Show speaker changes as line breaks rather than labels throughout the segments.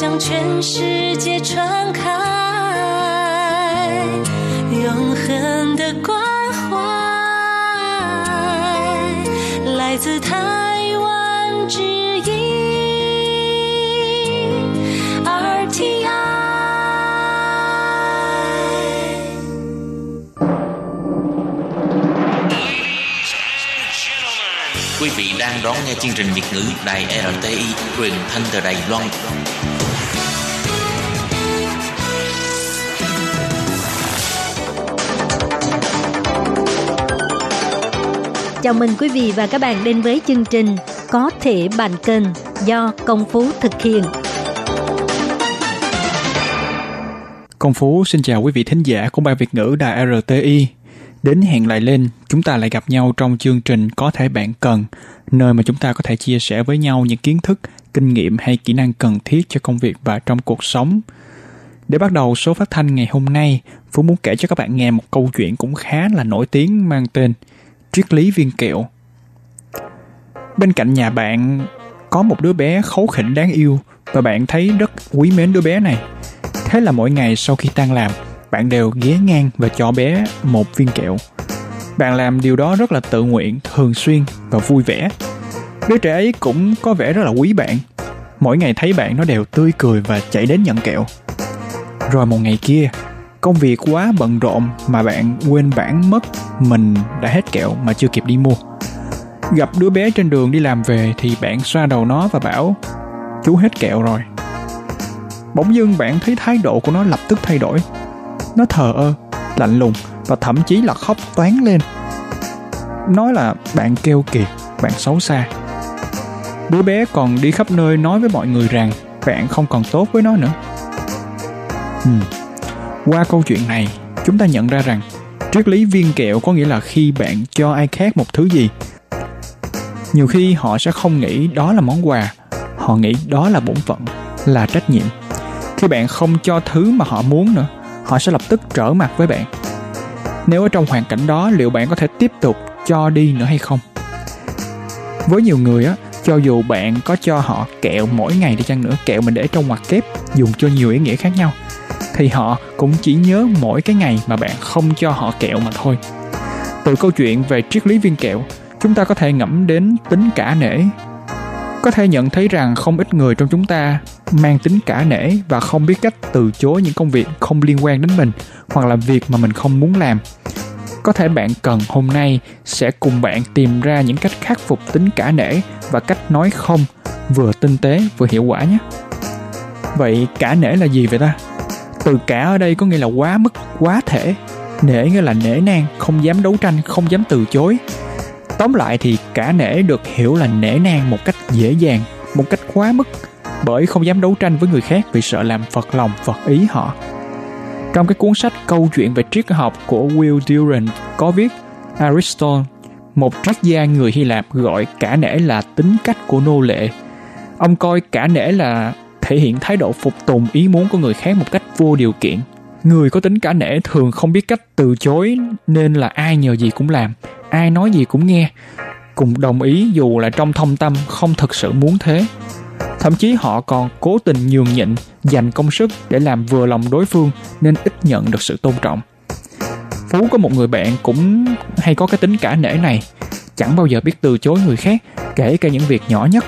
向全世界传开永恒的关怀，来自台湾之音 RTI。
Quý vị đang đón nghe chương trình Việt ngữ Đài RTI truyền thanh từ Đài Loan.
Chào mừng quý vị và các bạn đến với chương trình Có thể bàn kênh do Công Phú thực hiện.
Công Phú xin chào quý vị thính giả của Ban Việt ngữ Đài RTI. Đến hẹn lại lên, chúng ta lại gặp nhau trong chương trình Có thể bạn cần, nơi mà chúng ta có thể chia sẻ với nhau những kiến thức, kinh nghiệm hay kỹ năng cần thiết cho công việc và trong cuộc sống. Để bắt đầu số phát thanh ngày hôm nay, Phú muốn kể cho các bạn nghe một câu chuyện cũng khá là nổi tiếng mang tên Triết lý viên kẹo. Bên cạnh nhà bạn có một đứa bé khấu khỉnh đáng yêu và bạn thấy rất quý mến đứa bé này. Thế là mỗi ngày sau khi tan làm, bạn đều ghé ngang và cho bé một viên kẹo. Bạn làm điều đó rất là tự nguyện, thường xuyên và vui vẻ. Đứa trẻ ấy cũng có vẻ rất là quý bạn. Mỗi ngày thấy bạn nó đều tươi cười và chạy đến nhận kẹo. Rồi một ngày kia, công việc quá bận rộn mà bạn quên bản mất mình đã hết kẹo mà chưa kịp đi mua. Gặp đứa bé trên đường đi làm về thì bạn xoa đầu nó và bảo chú hết kẹo rồi. Bỗng dưng bạn thấy thái độ của nó lập tức thay đổi. Nó thờ ơ, lạnh lùng và thậm chí là khóc toán lên. Nói là bạn kêu kiệt, bạn xấu xa. Đứa bé còn đi khắp nơi nói với mọi người rằng bạn không còn tốt với nó nữa. ừ qua câu chuyện này, chúng ta nhận ra rằng triết lý viên kẹo có nghĩa là khi bạn cho ai khác một thứ gì. Nhiều khi họ sẽ không nghĩ đó là món quà họ nghĩ đó là bổn phận là trách nhiệm. Khi bạn không cho thứ mà họ muốn nữa họ sẽ lập tức trở mặt với bạn. Nếu ở trong hoàn cảnh đó liệu bạn có thể tiếp tục cho đi nữa hay không? Với nhiều người á cho dù bạn có cho họ kẹo mỗi ngày đi chăng nữa kẹo mình để trong ngoặc kép dùng cho nhiều ý nghĩa khác nhau thì họ cũng chỉ nhớ mỗi cái ngày mà bạn không cho họ kẹo mà thôi. Từ câu chuyện về triết lý viên kẹo, chúng ta có thể ngẫm đến tính cả nể. Có thể nhận thấy rằng không ít người trong chúng ta mang tính cả nể và không biết cách từ chối những công việc không liên quan đến mình hoặc là việc mà mình không muốn làm. Có thể bạn cần hôm nay sẽ cùng bạn tìm ra những cách khắc phục tính cả nể và cách nói không vừa tinh tế vừa hiệu quả nhé. Vậy cả nể là gì vậy ta? Từ cả ở đây có nghĩa là quá mức quá thể. Nể nghĩa là nể nang không dám đấu tranh không dám từ chối. Tóm lại thì cả nể được hiểu là nể nang một cách dễ dàng một cách quá mức bởi không dám đấu tranh với người khác vì sợ làm phật lòng phật ý họ. Trong cái cuốn sách câu chuyện về triết học của Will Durant có viết Aristotle, một triết gia người Hy Lạp gọi cả nể là tính cách của nô lệ. Ông coi cả nể là thể hiện thái độ phục tùng ý muốn của người khác một cách vô điều kiện. Người có tính cả nể thường không biết cách từ chối nên là ai nhờ gì cũng làm, ai nói gì cũng nghe, cùng đồng ý dù là trong thông tâm không thực sự muốn thế. Thậm chí họ còn cố tình nhường nhịn, dành công sức để làm vừa lòng đối phương nên ít nhận được sự tôn trọng. Phú có một người bạn cũng hay có cái tính cả nể này, chẳng bao giờ biết từ chối người khác, kể cả những việc nhỏ nhất.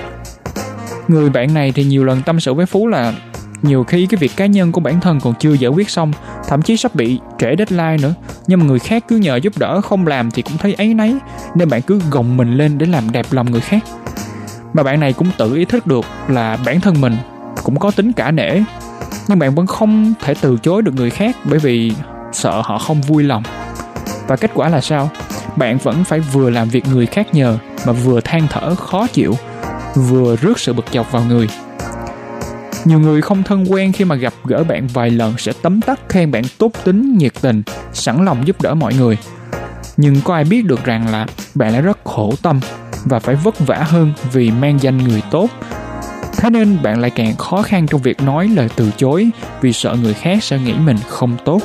Người bạn này thì nhiều lần tâm sự với Phú là nhiều khi cái việc cá nhân của bản thân còn chưa giải quyết xong, thậm chí sắp bị trễ deadline nữa. Nhưng mà người khác cứ nhờ giúp đỡ, không làm thì cũng thấy ấy nấy nên bạn cứ gồng mình lên để làm đẹp lòng người khác. Mà bạn này cũng tự ý thức được là bản thân mình cũng có tính cả nể, nhưng bạn vẫn không thể từ chối được người khác bởi vì sợ họ không vui lòng. Và kết quả là sao? Bạn vẫn phải vừa làm việc người khác nhờ mà vừa than thở, khó chịu vừa rước sự bực dọc vào người. Nhiều người không thân quen khi mà gặp gỡ bạn vài lần sẽ tấm tắc khen bạn tốt tính, nhiệt tình, sẵn lòng giúp đỡ mọi người. Nhưng có ai biết được rằng là bạn lại rất khổ tâm và phải vất vả hơn vì mang danh người tốt. Thế nên bạn lại càng khó khăn trong việc nói lời từ chối vì sợ người khác sẽ nghĩ mình không tốt.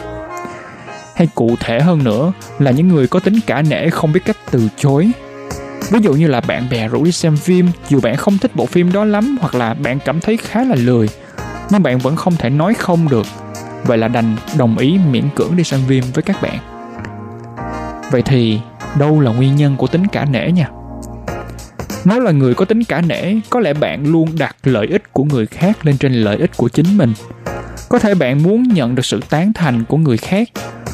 Hay cụ thể hơn nữa là những người có tính cả nể không biết cách từ chối ví dụ như là bạn bè rủ đi xem phim, dù bạn không thích bộ phim đó lắm hoặc là bạn cảm thấy khá là lười, nhưng bạn vẫn không thể nói không được. Vậy là đành đồng ý miễn cưỡng đi xem phim với các bạn. Vậy thì, đâu là nguyên nhân của tính cả nể nha? Nếu là người có tính cả nể, có lẽ bạn luôn đặt lợi ích của người khác lên trên lợi ích của chính mình. Có thể bạn muốn nhận được sự tán thành của người khác,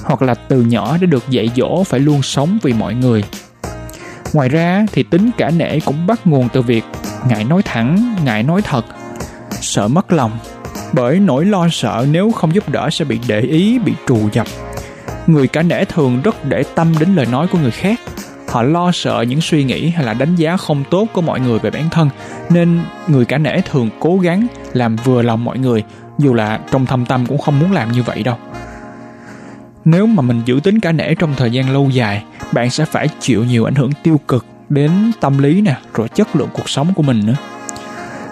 hoặc là từ nhỏ đã được dạy dỗ phải luôn sống vì mọi người ngoài ra thì tính cả nể cũng bắt nguồn từ việc ngại nói thẳng ngại nói thật. Sợ mất lòng, bởi nỗi lo sợ nếu không giúp đỡ sẽ bị để ý, bị trù dập. Người cả nể thường rất để tâm đến lời nói của người khác. Họ lo sợ những suy nghĩ hay là đánh giá không tốt của mọi người về bản thân, nên người cả nể thường cố gắng làm vừa lòng mọi người, dù là trong thâm tâm cũng không muốn làm như vậy đâu. Nếu mà mình giữ tính cả nể trong thời gian lâu dài bạn sẽ phải chịu nhiều ảnh hưởng tiêu cực đến tâm lý nè, rồi chất lượng cuộc sống của mình nữa.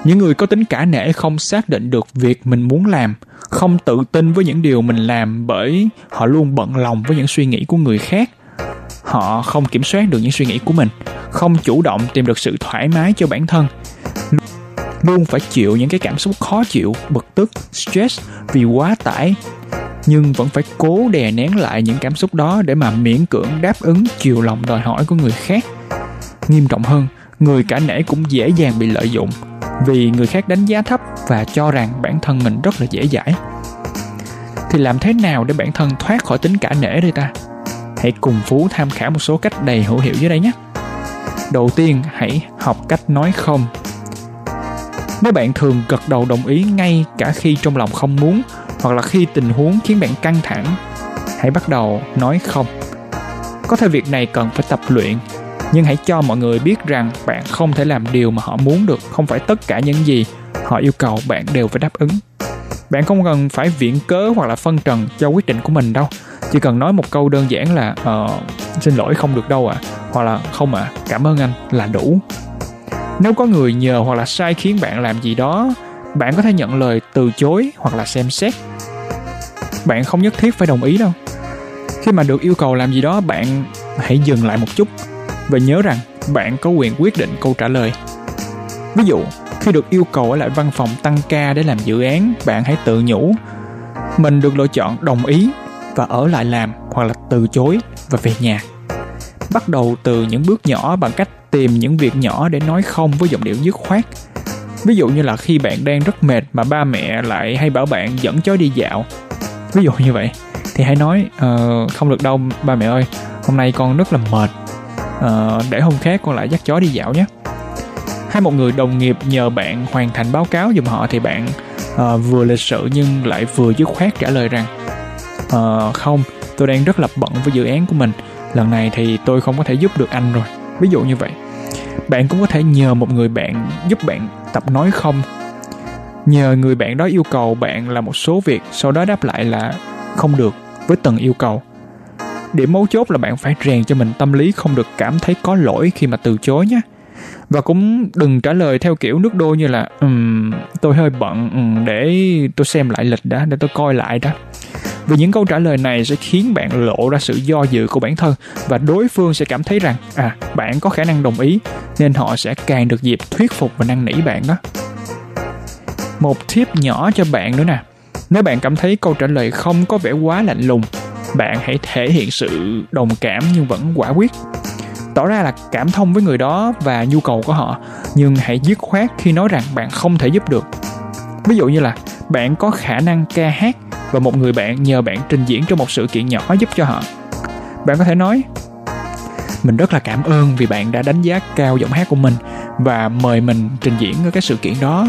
Những người có tính cả nể không xác định được việc mình muốn làm, không tự tin với những điều mình làm bởi họ luôn bận lòng với những suy nghĩ của người khác. Họ không kiểm soát được những suy nghĩ của mình, không chủ động tìm được sự thoải mái cho bản thân. Luôn phải chịu những cái cảm xúc khó chịu, bực tức, stress vì quá tải nhưng vẫn phải cố đè nén lại những cảm xúc đó để mà miễn cưỡng đáp ứng chiều lòng đòi hỏi của người khác. Nghiêm trọng hơn, người cả nể cũng dễ dàng bị lợi dụng vì người khác đánh giá thấp và cho rằng bản thân mình rất là dễ dãi. Thì làm thế nào để bản thân thoát khỏi tính cả nể đây ta? Hãy cùng phú tham khảo một số cách đầy hữu hiệu dưới đây nhé. Đầu tiên, hãy học cách nói không. Nếu bạn thường gật đầu đồng ý ngay cả khi trong lòng không muốn hoặc là khi tình huống khiến bạn căng thẳng hãy bắt đầu nói không. Có thể việc này cần phải tập luyện nhưng hãy cho mọi người biết rằng bạn không thể làm điều mà họ muốn được không phải tất cả những gì họ yêu cầu bạn đều phải đáp ứng. Bạn không cần phải viện cớ hoặc là phân trần cho quyết định của mình đâu. Chỉ cần nói một câu đơn giản là ờ xin lỗi không được đâu ạ. À, hoặc là không ạ à, cảm ơn anh là đủ. Nếu có người nhờ hoặc là sai khiến bạn làm gì đó bạn có thể nhận lời từ chối hoặc là xem xét bạn không nhất thiết phải đồng ý đâu. Khi mà được yêu cầu làm gì đó, bạn hãy dừng lại một chút và nhớ rằng bạn có quyền quyết định câu trả lời. Ví dụ, khi được yêu cầu ở lại văn phòng tăng ca để làm dự án, bạn hãy tự nhủ, mình được lựa chọn đồng ý và ở lại làm hoặc là từ chối và về nhà. Bắt đầu từ những bước nhỏ bằng cách tìm những việc nhỏ để nói không với giọng điệu dứt khoát. Ví dụ như là khi bạn đang rất mệt mà ba mẹ lại hay bảo bạn dẫn chó đi dạo ví dụ như vậy thì hãy nói uh, không được đâu ba mẹ ơi hôm nay con rất là mệt. Uh, để hôm khác con lại dắt chó đi dạo nhé. Hay một người đồng nghiệp nhờ bạn hoàn thành báo cáo giùm họ thì bạn uh, vừa lịch sự nhưng lại vừa dứt khoát trả lời rằng uh, không tôi đang rất là bận với dự án của mình. Lần này thì tôi không có thể giúp được anh rồi. Ví dụ như vậy. Bạn cũng có thể nhờ một người bạn giúp bạn tập nói không nhờ người bạn đó yêu cầu bạn làm một số việc sau đó đáp lại là không được với từng yêu cầu. Điểm mấu chốt là bạn phải rèn cho mình tâm lý không được cảm thấy có lỗi khi mà từ chối nhé. Và cũng đừng trả lời theo kiểu nước đôi như là um, tôi hơi bận um, để tôi xem lại lịch đã để tôi coi lại đó vì những câu trả lời này sẽ khiến bạn lộ ra sự do dự của bản thân và đối phương sẽ cảm thấy rằng à bạn có khả năng đồng ý nên họ sẽ càng được dịp thuyết phục và năn nỉ bạn đó một tip nhỏ cho bạn nữa nè. Nếu bạn cảm thấy câu trả lời không có vẻ quá lạnh lùng, bạn hãy thể hiện sự đồng cảm nhưng vẫn quả quyết. Tỏ ra là cảm thông với người đó và nhu cầu của họ, nhưng hãy dứt khoát khi nói rằng bạn không thể giúp được. Ví dụ như là, bạn có khả năng ca hát và một người bạn nhờ bạn trình diễn trong một sự kiện nhỏ giúp cho họ. Bạn có thể nói, mình rất là cảm ơn vì bạn đã đánh giá cao giọng hát của mình và mời mình trình diễn ở cái sự kiện đó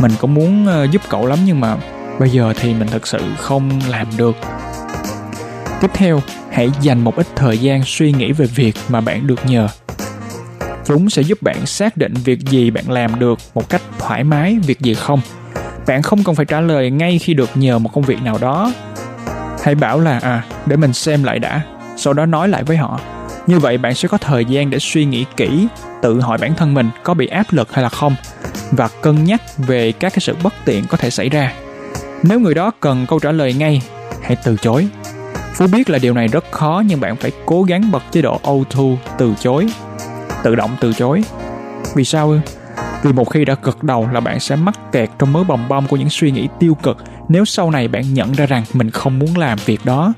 mình cũng muốn ờ, giúp cậu lắm nhưng mà bây giờ thì mình thực sự không làm được. Tiếp theo, hãy dành một ít thời gian suy nghĩ về việc mà bạn được nhờ. Chúng sẽ giúp bạn xác định việc gì bạn làm được một cách thoải mái, việc gì không. Bạn không cần phải trả lời ngay khi được nhờ một công việc nào đó. Hãy bảo là à để mình xem lại đã. Sau đó nói lại với họ. Như vậy bạn sẽ có thời gian để suy nghĩ kỹ, tự hỏi bản thân mình có bị áp lực hay là không và cân nhắc về các cái sự bất tiện có thể xảy ra nếu người đó cần câu trả lời ngay hãy từ chối phú biết là điều này rất khó nhưng bạn phải cố gắng bật chế độ auto từ chối tự động từ chối vì sao Vì một khi đã gật đầu là bạn sẽ mắc kẹt trong mớ bồng bong của những suy nghĩ tiêu cực nếu sau này bạn nhận ra rằng mình không muốn làm việc đó.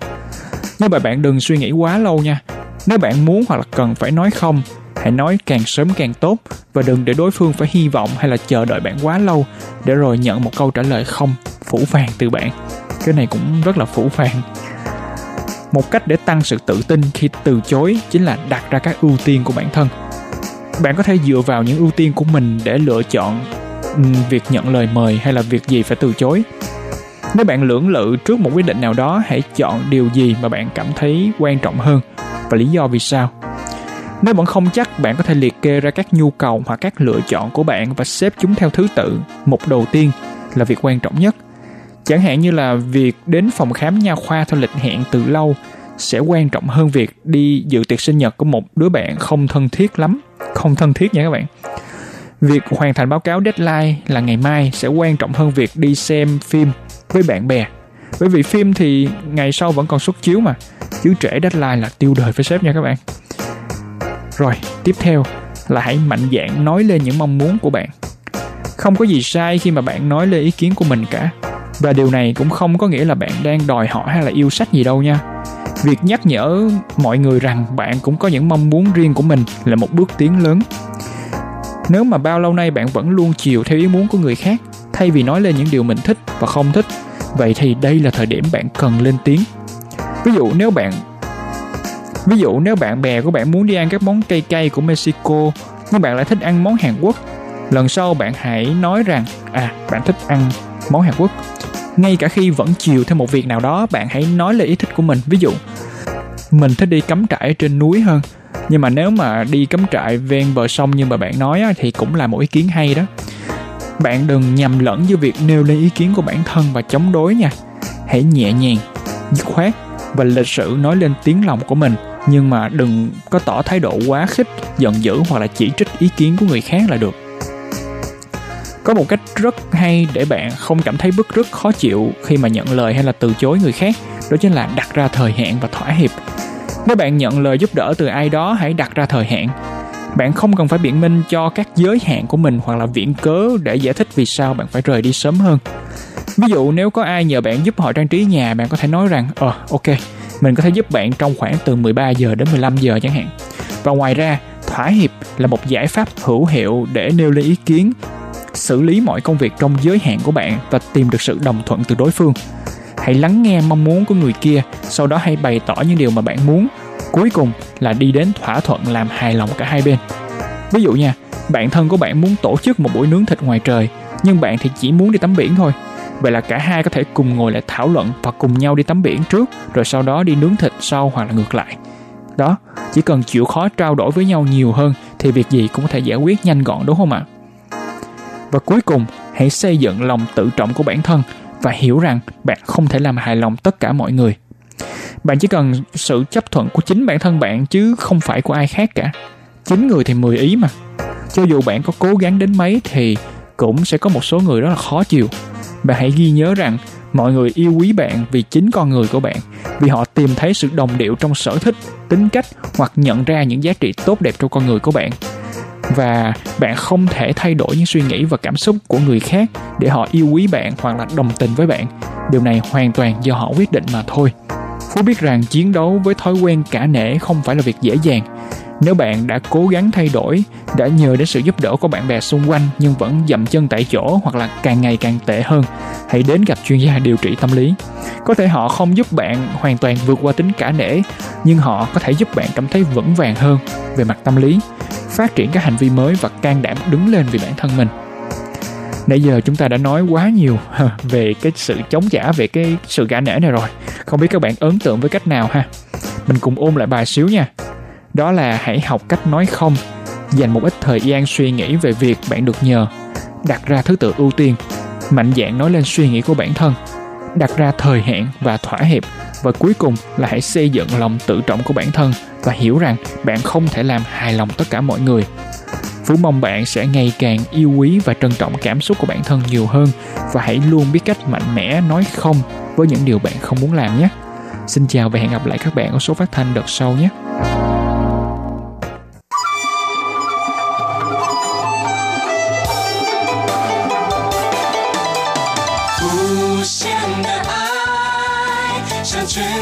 Nhưng mà bạn đừng suy nghĩ quá lâu nha. Nếu bạn muốn hoặc là cần phải nói không, hãy nói càng sớm càng tốt và đừng để đối phương phải hy vọng hay là chờ đợi bạn quá lâu để rồi nhận một câu trả lời không phủ phàng từ bạn. Cái này cũng rất là phủ phàng. Một cách để tăng sự tự tin khi từ chối chính là đặt ra các ưu tiên của bản thân bạn có thể dựa vào những ưu tiên của mình để lựa chọn ừ, việc nhận lời mời hay là việc gì phải từ chối nếu bạn lưỡng lự trước một quyết định nào đó, hãy chọn điều gì mà bạn cảm thấy quan trọng hơn và lý do vì sao nó vẫn không chắc, bạn có thể liệt kê ra các nhu cầu hoặc các lựa chọn của bạn và xếp chúng theo thứ tự. Một đầu tiên là việc quan trọng nhất. Chẳng hạn như là việc đến phòng khám nha khoa theo lịch hẹn từ lâu sẽ quan trọng hơn việc đi dự tiệc sinh nhật của một đứa bạn không thân thiết lắm. Không thân thiết nha các bạn. Việc hoàn thành báo cáo deadline là ngày mai sẽ quan trọng hơn việc đi xem phim với bạn bè. Bởi vì phim thì ngày sau vẫn còn xuất chiếu mà. Chứ trễ deadline là tiêu đời với sếp nha các bạn rồi, tiếp theo là hãy mạnh dạn nói lên những mong muốn của bạn. Không có gì sai khi mà bạn nói lên ý kiến của mình cả. Và điều này cũng không có nghĩa là bạn đang đòi hỏi hay là yêu sách gì đâu nha. Việc nhắc nhở mọi người rằng bạn cũng có những mong muốn riêng của mình là một bước tiến lớn. Nếu mà bao lâu nay bạn vẫn luôn chiều theo ý muốn của người khác, thay vì nói lên những điều mình thích và không thích, vậy thì đây là thời điểm bạn cần lên tiếng. Ví dụ nếu bạn ví dụ, nếu bạn bè của bạn muốn đi ăn các món cây cay của mexico, nhưng bạn lại thích ăn món hàn quốc, lần sau bạn hãy nói rằng à bạn thích ăn món hàn quốc. Ngay cả khi vẫn chiều theo một việc nào đó, bạn hãy nói lên ý thích của mình. Ví dụ, mình thích đi cắm trại trên núi hơn, nhưng mà nếu mà đi cắm trại ven bờ sông như mà bạn nói thì cũng là một ý kiến hay đó. Bạn đừng nhầm lẫn giữa việc nêu lên ý kiến của bản thân và chống đối nha. Hãy nhẹ nhàng, dứt khoát và lịch sự nói lên tiếng lòng của mình nhưng mà đừng có tỏ thái độ quá khích, giận dữ hoặc là chỉ trích ý kiến của người khác là được. Có một cách rất hay để bạn không cảm thấy bức rứt, khó chịu khi mà nhận lời hay là từ chối người khác, đó chính là đặt ra thời hạn và thỏa hiệp. Nếu bạn nhận lời giúp đỡ từ ai đó, hãy đặt ra thời hạn. Bạn không cần phải biện minh cho các giới hạn của mình hoặc là viện cớ để giải thích vì sao bạn phải rời đi sớm hơn. Ví dụ, nếu có ai nhờ bạn giúp họ trang trí nhà, bạn có thể nói rằng ờ ok mình có thể giúp bạn trong khoảng từ 13 giờ đến 15 giờ chẳng hạn. Và ngoài ra, thỏa hiệp là một giải pháp hữu hiệu để nêu lên ý kiến, xử lý mọi công việc trong giới hạn của bạn và tìm được sự đồng thuận từ đối phương. Hãy lắng nghe mong muốn của người kia, sau đó hãy bày tỏ những điều mà bạn muốn. Cuối cùng là đi đến thỏa thuận làm hài lòng cả hai bên. Ví dụ nha, bạn thân của bạn muốn tổ chức một buổi nướng thịt ngoài trời, nhưng bạn thì chỉ muốn đi tắm biển thôi vậy là cả hai có thể cùng ngồi lại thảo luận và cùng nhau đi tắm biển trước, rồi sau đó đi nướng thịt sau hoặc là ngược lại. Đó, chỉ cần chịu khó trao đổi với nhau nhiều hơn thì việc gì cũng có thể giải quyết nhanh gọn, đúng không ạ? Và cuối cùng, hãy xây dựng lòng tự trọng của bản thân và hiểu rằng bạn không thể làm hài lòng tất cả mọi người. Bạn chỉ cần sự chấp thuận của chính bản thân bạn chứ không phải của ai khác cả. Chín người thì mười ý mà. Cho dù bạn có cố gắng đến mấy thì cũng sẽ có một số người rất là khó chịu bạn hãy ghi nhớ rằng mọi người yêu quý bạn vì chính con người của bạn, vì họ tìm thấy sự đồng điệu trong sở thích, tính cách hoặc nhận ra những giá trị tốt đẹp trong con người của bạn. Và bạn không thể thay đổi những suy nghĩ và cảm xúc của người khác để họ yêu quý bạn hoặc là đồng tình với bạn. Điều này hoàn toàn do họ quyết định mà thôi. Phú biết rằng chiến đấu với thói quen cả nể không phải là việc dễ dàng nếu bạn đã cố gắng thay đổi, đã nhờ đến sự giúp đỡ của bạn bè xung quanh nhưng vẫn dậm chân tại chỗ hoặc là càng ngày càng tệ hơn, hãy đến gặp chuyên gia điều trị tâm lý. Có thể họ không giúp bạn hoàn toàn vượt qua tính cả nể, nhưng họ có thể giúp bạn cảm thấy vững vàng hơn về mặt tâm lý, phát triển các hành vi mới và can đảm đứng lên vì bản thân mình. Nãy giờ chúng ta đã nói quá nhiều về cái sự chống trả, về cái sự gã nể này rồi. Không biết các bạn ấn tượng với cách nào ha? Mình cùng ôm lại bài xíu nha đó là hãy học cách nói không, dành một ít thời gian suy nghĩ về việc bạn được nhờ, đặt ra thứ tự ưu tiên, mạnh dạn nói lên suy nghĩ của bản thân, đặt ra thời hạn và thỏa hiệp, và cuối cùng là hãy xây dựng lòng tự trọng của bản thân và hiểu rằng bạn không thể làm hài lòng tất cả mọi người Phú mong bạn sẽ ngày càng yêu quý và trân trọng cảm xúc của bản thân nhiều hơn và hãy luôn biết cách mạnh mẽ nói không với những điều bạn không muốn làm nhé. Xin chào và hẹn gặp lại các bạn ở số phát thanh đợt sau nhé.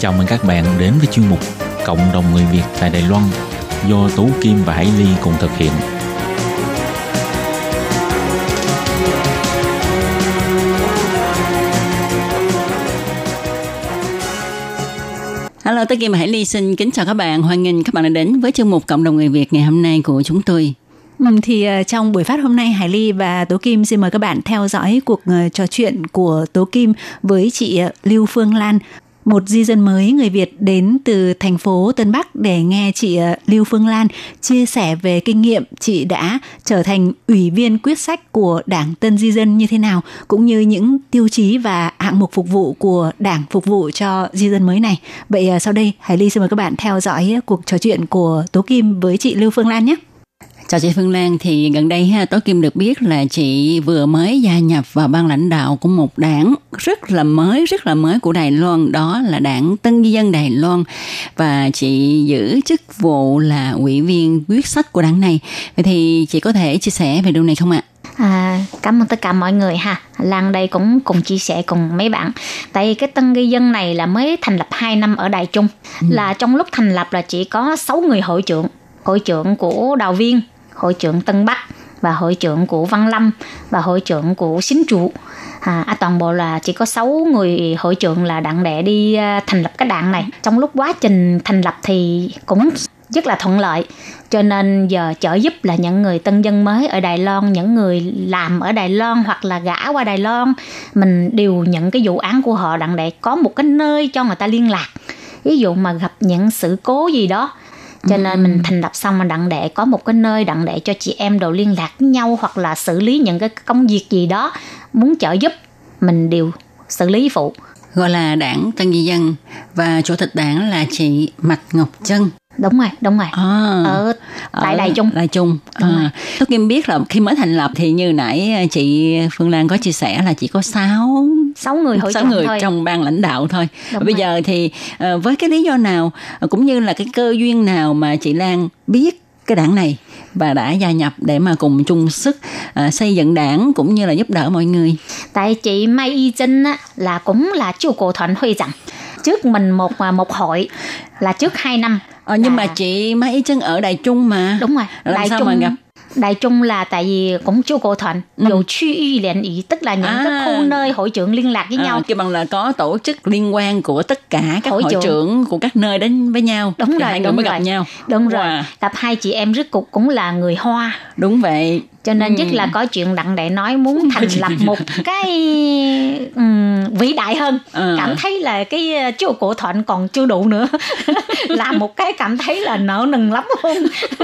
Chào mừng các bạn đến với chuyên mục Cộng đồng người Việt tại Đài Loan do Tú Kim và Hải Ly cùng thực hiện.
Hello, tôi Kim và Hải Ly xin kính chào các bạn. Hoan nghênh các bạn đã đến với chương mục Cộng đồng người Việt ngày hôm nay của chúng tôi.
Ừ, thì ờ, trong buổi phát hôm nay Hải Ly và Tố Kim xin mời các bạn theo dõi cuộc ờ, trò chuyện của Tố Kim với chị ờ, Lưu Phương Lan một di dân mới người Việt đến từ thành phố Tân Bắc để nghe chị ờ, Lưu Phương Lan chia sẻ về kinh nghiệm chị đã trở thành ủy viên quyết sách của Đảng Tân Di dân như thế nào, cũng như những tiêu chí và hạng mục phục vụ của Đảng phục vụ cho di dân mới này. Vậy ờ, sau đây Hải Ly xin mời các bạn theo dõi cuộc trò chuyện của Tố Kim với chị Lưu Phương Lan nhé.
Chào chị Phương Lan, thì gần đây ha, Tố Kim được biết là chị vừa mới gia nhập vào ban lãnh đạo của một đảng rất là mới, rất là mới của Đài Loan, đó là đảng Tân dân Đài Loan và chị giữ chức vụ là ủy viên quyết sách của đảng này. Vậy thì chị có thể chia sẻ về điều này không ạ?
À, cảm ơn tất cả mọi người ha. Lan đây cũng cùng chia sẻ cùng mấy bạn. Tại vì cái Tân Ghi Dân này là mới thành lập 2 năm ở Đài Trung. Là trong lúc thành lập là chỉ có 6 người hội trưởng. Hội trưởng của Đào Viên, hội trưởng Tân Bắc và hội trưởng của Văn Lâm và hội trưởng của Xính Trụ. À, à, toàn bộ là chỉ có 6 người hội trưởng là đặng đệ đi à, thành lập cái đảng này. Trong lúc quá trình thành lập thì cũng rất là thuận lợi cho nên giờ trợ giúp là những người tân dân mới ở Đài Loan những người làm ở Đài Loan hoặc là gã qua Đài Loan mình đều nhận cái vụ án của họ đặng để có một cái nơi cho người ta liên lạc ví dụ mà gặp những sự cố gì đó cho nên mình thành lập xong mà đặng để có một cái nơi đặng để cho chị em đồ liên lạc với nhau hoặc là xử lý những cái công việc gì đó muốn trợ giúp mình đều xử lý phụ
Gọi là đảng Tân Di dân và chủ tịch đảng là chị Mạch Ngọc Trân.
đúng rồi đúng rồi
À,
ở tại Đài Trung
Đài Trung. À, Tôi Kim biết là khi mới thành lập thì như nãy chị Phương Lan có chia sẻ là chỉ có 6
sáu người hội
sáu
trưởng
người
thôi
trong ban lãnh đạo thôi.
Đúng
Bây
rồi.
giờ thì ờ, với cái lý do nào ờ, cũng như là cái cơ duyên nào mà chị Lan biết cái đảng này và đã gia nhập để mà cùng chung sức ờ, xây dựng đảng cũng như là giúp đỡ mọi người.
tại chị Mai Y Trinh á, là cũng là chu cổ thuận huy rằng trước mình một một hội là trước 2 năm
Ờ, nhưng
là-
mà chị Mai Y Trân ở Đài Trung mà.
đúng rồi
Làm
Đại
sao
Trung
mà gặp?
Đại Trung là tại vì cũng chu cổ thuận
Ừ.
dù truy y liên ý tức là những
À.
cái khu nơi hội trưởng liên lạc với
À,
nhau
kêu bằng là có tổ chức liên quan của tất cả các hội,
Hội
trưởng.
trưởng.
của các nơi đến với nhau
Đúng
Thì
rồi,
hai người
đúng
mới
rồi.
gặp nhau
đúng rồi
Wow,
gặp hai chị em rước cục cũng là người Hoa
đúng vậy
cho nên
Ừ.
rất là có chuyện đặng để nói muốn thành lập một cái ừm, vĩ đại hơn
Ờ.
cảm thấy là cái ờ, chu cổ thuận còn chưa đủ nữa làm một cái cảm thấy là nợ nần lắm luôn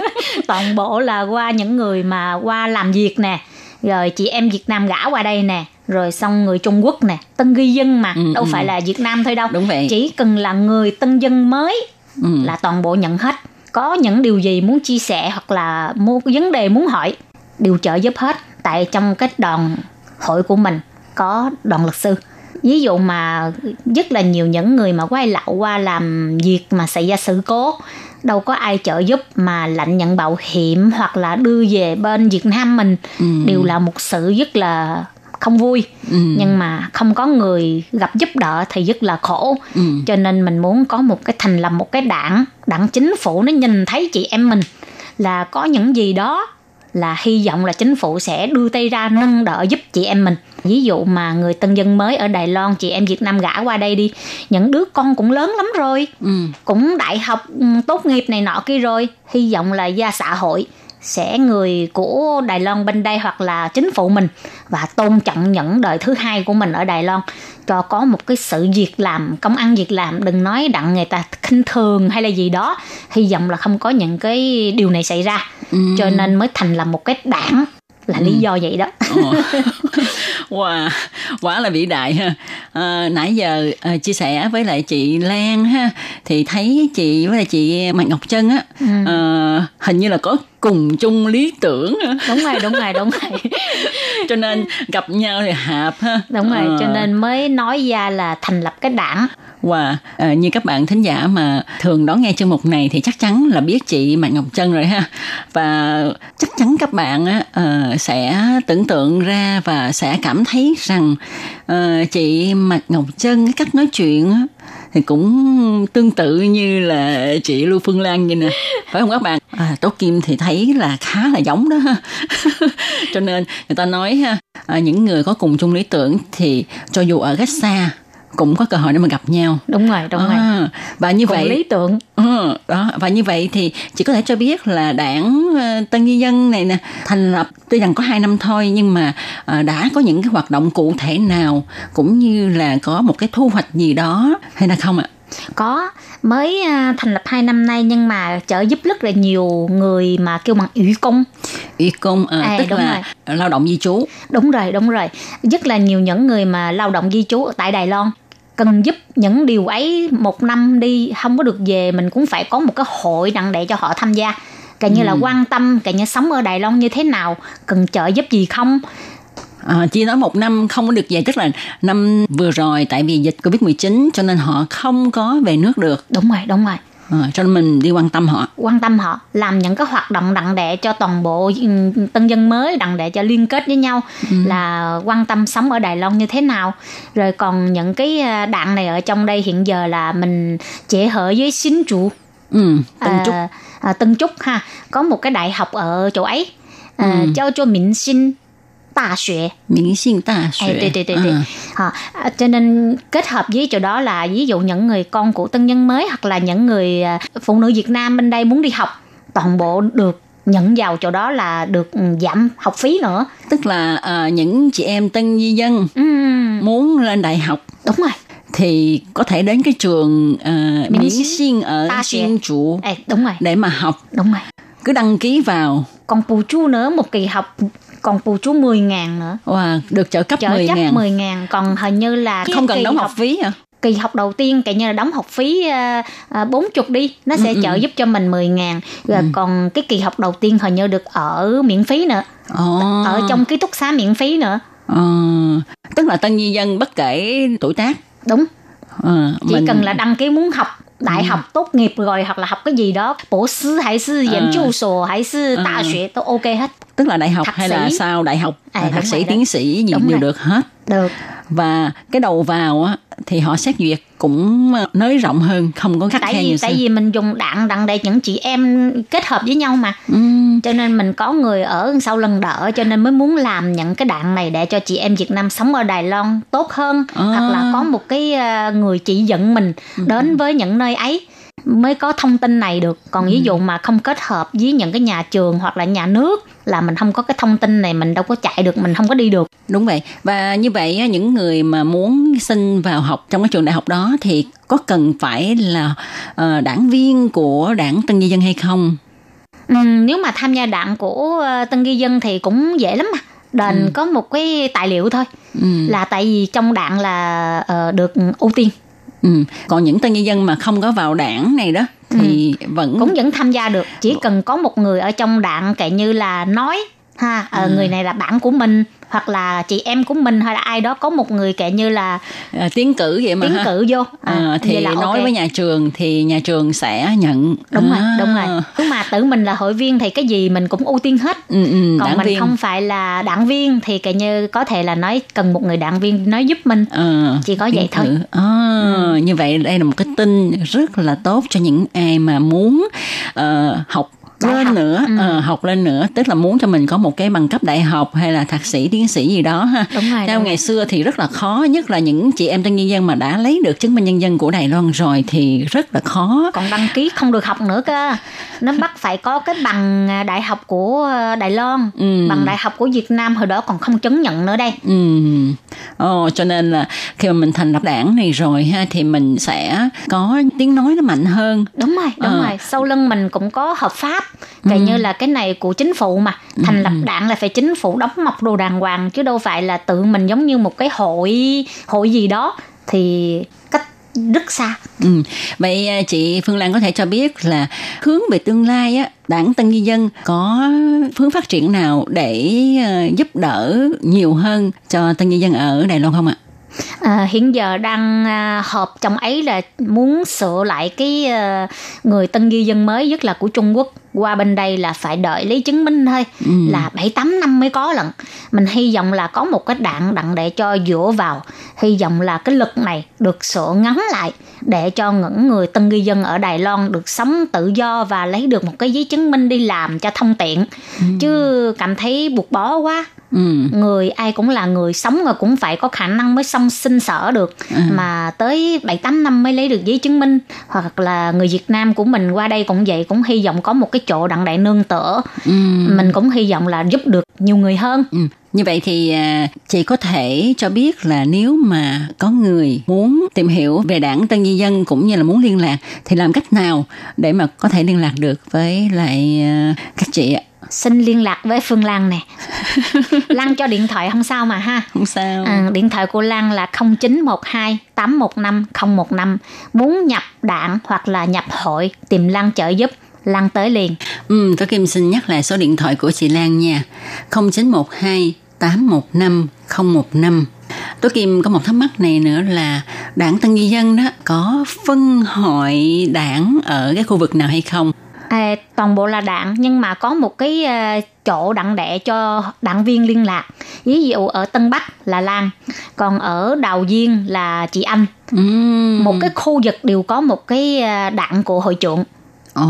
toàn bộ là qua những người mà qua làm việc nè rồi chị em Việt Nam gã qua đây nè rồi xong người Trung Quốc nè tân ghi dân mà
Ừ,
đâu
ừ.
phải là Việt Nam thôi đâu
Đúng vậy.
chỉ cần là người tân dân mới
ừ.
là toàn bộ nhận hết có những điều gì muốn chia sẻ hoặc là một vấn đề muốn hỏi đều trợ giúp hết tại trong cái đoàn hội của mình có đoàn luật sư ví dụ mà rất là nhiều những người mà quay lậu qua làm việc mà xảy ra sự cố đâu có ai trợ giúp mà lệnh nhận bảo hiểm hoặc là đưa về bên Việt Nam mình
Ừ.
đều là một sự rất là không vui
Ừ.
nhưng mà không có người gặp giúp đỡ thì rất là khổ
Ừ.
cho nên mình muốn có một cái thành lập một cái đảng đảng chính phủ nó nhìn thấy chị em mình là có những gì đó là hy vọng là chính phủ sẽ đưa tay ra nâng đỡ giúp chị em mình. Ví dụ mà người tân dân mới ở Đài Loan chị em Việt Nam gã qua đây đi những đứa con cũng lớn lắm rồi.
Ừ.
cũng đại học ừ, tốt nghiệp này nọ kia rồi. Hy vọng là gia xã hội sẽ người của Đài Loan bên đây hoặc là chính phủ mình và tôn trọng những đời thứ hai của mình ở Đài Loan cho có một cái sự việc làm công ăn việc làm đừng nói đặng người ta khinh thường hay là gì đó hy vọng là không có những cái điều này xảy ra
Ừ.
cho nên mới thành lập một cái đảng là lý do vậy đó
Ồ. wow, quá là vĩ đại ha. À, nãy giờ à, chia sẻ với lại chị Lan ha, thì thấy chị với lại chị Mạnh Ngọc Trân á, à, hình như là có cùng chung lý tưởng
đúng rồi đúng rồi đúng rồi
cho nên gặp nhau thì hợp ha.
đúng rồi
Ờ.
cho nên mới nói ra là thành lập cái đảng
Wow, à, như các bạn thính giả mà thường đón nghe chương mục này thì chắc chắn là biết chị Mạnh Ngọc Trân rồi ha. Và chắc chắn các bạn á, ờ, sẽ tưởng tượng ra và sẽ cảm thấy rằng ờ, chị Mạnh Ngọc Trân cách nói chuyện á, thì cũng tương tự như là chị Lưu Phương Lan vậy nè. Phải không các bạn? À, Tố Kim thì thấy là khá là giống đó cho nên người ta nói ha à, những người có cùng chung lý tưởng thì cho dù ở cách xa cũng có cơ hội để mà gặp nhau.
Đúng rồi đúng rồi.
À, và như
Cùng
vậy
lý tưởng.
Ừ, đó và như vậy thì chị có thể cho biết là đảng ờ, Tân Nhân dân này nè thành lập tuy rằng có 2 năm thôi nhưng mà ờ, đã có những cái hoạt động cụ thể nào cũng như là có một cái thu hoạch gì đó hay là không ạ?
có mới à, thành lập 2 năm nay nhưng mà trợ giúp rất là nhiều người mà kêu bằng ủy công.
Y công ờ,
À,
tức
đúng
là lao động di trú.
đúng rồi đúng rồi. Rất là nhiều những người mà lao động di trú ở tại Đài Loan cần giúp những điều ấy một năm đi không có được về mình cũng phải có một cái hội đặng để cho họ tham gia. Cả như là quan tâm cả như sống ở Đài Loan như thế nào cần trợ giúp gì không?
À, chỉ nói một năm không có được về tức là năm vừa rồi tại vì dịch Covid-19 cho nên họ không có về nước được.
đúng rồi đúng rồi
À, cho nên mình đi quan tâm họ.
quan tâm họ làm những cái hoạt động đặng để cho toàn bộ ừ, tân dân mới đặng để cho liên kết với nhau. Là quan tâm sống ở Đài Loan như thế nào. Rồi còn những cái à, đạn này ở trong đây hiện giờ là mình chế hợp với xính trụ.
Ừ, Tân Trúc.
à, à, Tân Trúc ha. Có một cái đại học ở chỗ ấy. À, cho cho Minh Sinh Đại Xuế
Miễn sinh ta
À,
xuế.
对对对对，
À.
好、à, cho nên kết hợp với chỗ đó là ví dụ những người con của tân nhân mới hoặc là những người à, phụ nữ Việt Nam bên đây muốn đi học toàn bộ được nhận vào chỗ đó là được ừ, giảm học phí nữa.
Tức là à, những chị em tân di dân
Ừm,
muốn lên đại học
đúng rồi.
thì có thể đến cái trường uh,
Miễn
miễn
sinh
sinh ở
ta
Xin Chủ
Ê, đúng rồi,
để mà học
đúng rồi.
cứ đăng ký vào
Còn bù chu nữa một kỳ học còn bù chú 10 ngàn nữa.
Wow, được trợ cấp
trợ
10
cấp
ngàn.
10 ngàn, còn hình như là...
Không cần đóng học, học phí hả?
kỳ học đầu tiên kể như là đóng học phí ờ, ờ, bốn uh, chục đi nó sẽ ừ, ừ, trợ ừ. giúp cho mình 10 ngàn rồi ừ. còn cái kỳ học đầu tiên hình như được ở miễn phí nữa
oh.
ở trong ký túc xá miễn phí nữa
uh, tức là tân di dân bất kể tuổi tác
đúng
uh,
chỉ cần là đăng ký muốn học đại ừ. học tốt nghiệp rồi hoặc là học cái gì đó bổ sư hay sư ừ. diễn chu sổ hay sư
ừ.
đại ừ. đều ok hết
tức là đại học
Thạc
hay là
sĩ.
sau đại học
À,
thạc
đúng
sĩ tiến sĩ gì
Đúng
đều
rồi.
được hết.
Được.
Và cái đầu vào á thì họ xét duyệt cũng ờ, nới rộng hơn không có khắc
tại
khe như xưa
tại vì mình dùng đạn đặng để những chị em kết hợp với nhau mà.
Ừm,
cho nên mình có người ở sau lần đỡ cho nên mới muốn làm những cái đạn này để cho chị em Việt Nam sống ở Đài Loan tốt hơn
À.
hoặc là có một cái ờ, người chỉ dẫn mình đến với những nơi ấy mới có thông tin này được. Còn ví dụ mà không kết hợp với những cái nhà trường hoặc là nhà nước là mình không có cái thông tin này mình đâu có chạy được mình không có đi được.
Đúng vậy. Và như vậy những người mà muốn xin vào học trong cái trường đại học đó thì có cần phải là ờ, đảng viên của đảng Tân Di Dân hay không?
Ừ, nếu mà tham gia đảng của ờ, Tân Ghi Dân thì cũng dễ lắm mà. Đền có một cái tài liệu thôi.
Ừ.
là tại vì trong đảng là ờ, được ưu tiên.
Ừ. Còn những tân nhân dân mà không có vào đảng này đó thì vẫn
cũng vẫn tham gia được chỉ cần có một người ở trong đảng kể như là nói ha ờ, người này là bạn của mình hoặc là chị em của mình hay là ai đó có một người kể như là
à, tiến cử vậy mà
tiến
ha.
cử vô
À,
À,
thì
là
nói
ok.
với nhà trường thì nhà trường sẽ nhận
đúng rồi
À.
đúng rồi nhưng mà tự mình là hội viên thì cái gì mình cũng ưu tiên hết
ừ, ừ,
còn mình
viên
không phải là đảng viên thì kể như có thể là nói cần một người đảng viên nói giúp mình
Ờ,
Chỉ có vậy thôi.
À, Như vậy đây là một cái tin rất là tốt cho những ai mà muốn ờ, học lên
học.
nữa
Ừ.
ờ, học lên nữa tức là muốn cho mình có một cái bằng cấp đại học hay là thạc sĩ tiến sĩ gì đó ha
Đúng rồi,
theo
đúng
ngày
rồi.
xưa thì rất là khó nhất là những chị em tân nhân dân mà đã lấy được chứng minh nhân dân của Đài Loan rồi thì rất là khó
còn đăng ký không được học nữa cơ nó bắt phải có cái bằng à, đại học của à, Đài Loan
Ừ.
bằng đại học của Việt Nam hồi đó còn không chứng nhận nữa đây
Ừ. Ồ, cho nên là khi mà mình thành lập đảng này rồi ha thì mình sẽ có tiếng nói nó mạnh hơn.
đúng rồi đúng
Ờ.
rồi sau lưng mình cũng có hợp pháp Kể như là cái này của chính phủ mà thành lập đảng là phải chính phủ đóng mọc đồ đàng hoàng chứ đâu phải là tự mình giống như một cái hội hội gì đó. Thì cách rất xa.
Ừ. Vậy à, chị Phương Lan có thể cho biết là hướng về tương lai á, đảng Tân Di Dân có hướng phát triển nào để à, giúp đỡ nhiều hơn cho Tân Di Dân ở Đài Loan không ạ?
À, hiện giờ đang à, họp trong ấy là muốn sửa lại cái à, người tân di dân mới nhất là của Trung Quốc qua bên đây là phải đợi lấy chứng minh thôi
Ừ.
là bảy tám năm mới có lần. Mình hy vọng là có một cái đạn đặng để cho dựa vào. Hy vọng là cái lực này được sửa ngắn lại để cho những người tân di dân ở Đài Loan được sống tự do và lấy được một cái giấy chứng minh đi làm cho thông tiện. Chứ cảm thấy buộc bó quá.
Ừ.
người ai cũng là người sống rồi cũng phải có khả năng mới xong sinh sở được. Mà tới 7 8 năm mới lấy được giấy chứng minh hoặc là người Việt Nam của mình qua đây cũng vậy cũng hy vọng có một cái chỗ đặng đại nương tựa
Ừ.
mình cũng hy vọng là giúp được nhiều người hơn
Ừ. Như vậy thì à, chị có thể cho biết là nếu mà có người muốn tìm hiểu về đảng Tân Di Dân cũng như là muốn liên lạc thì làm cách nào để mà có thể liên lạc được với lại à, các chị ạ?
xin liên lạc với Phương Lan nè Lan cho điện thoại không sao mà ha
Không sao.
À, điện thoại của Lan là 0912 815 015 muốn nhập đảng hoặc là nhập hội tìm Lan trợ giúp Lan tới liền
Ừ, tôi Kim xin nhắc lại số điện thoại của chị Lan nha. 0912 815 015. Tôi Kim có một thắc mắc này nữa là đảng Tân Di Dân đó có phân hội đảng ở cái khu vực nào hay không?
À, toàn bộ là đảng nhưng mà có một cái ờ, chỗ đặng đệ cho đảng viên liên lạc ví dụ ở Tân Bắc là Lan còn ở Đào Viên là chị Anh
Ừm.
một cái khu vực đều có một cái ờ, đảng của hội trưởng
Ồ,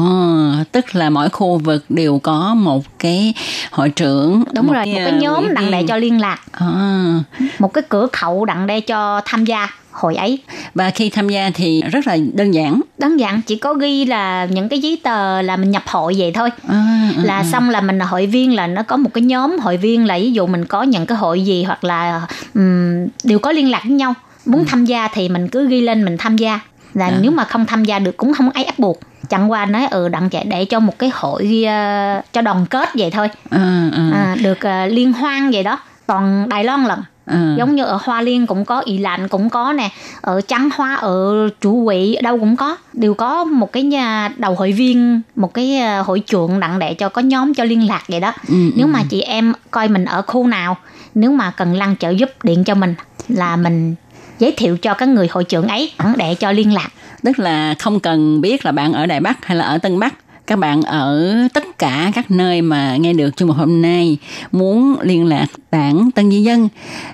tức là mỗi khu vực đều có một cái hội trưởng
đúng rồi một cái
à,
nhóm
ủy
đặng đệ cho liên lạc.
À,
một cái cửa khẩu đặng đệ cho tham gia hội ấy.
Và khi tham gia thì rất là đơn giản.
Đơn giản chỉ có ghi là những cái giấy tờ là mình nhập hội vậy thôi.
À, à,
là xong là mình là hội viên là nó có một cái nhóm hội viên là ví dụ mình có những cái hội gì hoặc là um, đều có liên lạc với nhau. Muốn tham gia thì mình cứ ghi lên mình tham gia. Là nếu mà không tham gia được cũng không ai ép buộc chẳng qua nói ừ đặng chạy để cho một cái hội ờ, cho đoàn kết vậy thôi.
À, à,
à, được ờ, liên hoan vậy đó toàn Đài Loan lần
à.
giống như ở Hoa Liên cũng có Ỷ Lạnh cũng có nè ở Trắng Hoa ở Chủ Quỷ ở đâu cũng có. Đều có một cái nhà đầu hội viên một cái ờ, hội trưởng đặng để cho có nhóm cho liên lạc vậy đó.
Ừ,
nếu mà chị em coi mình ở khu nào nếu mà cần lăng trợ giúp điện cho mình là mình giới thiệu cho các người hội trưởng ấy đặng để cho liên lạc
tức là không cần biết là bạn ở Đài Bắc hay là ở Tân Bắc các bạn ở tất cả các nơi mà nghe được chương mục hôm nay muốn liên lạc đảng Tân Di Dân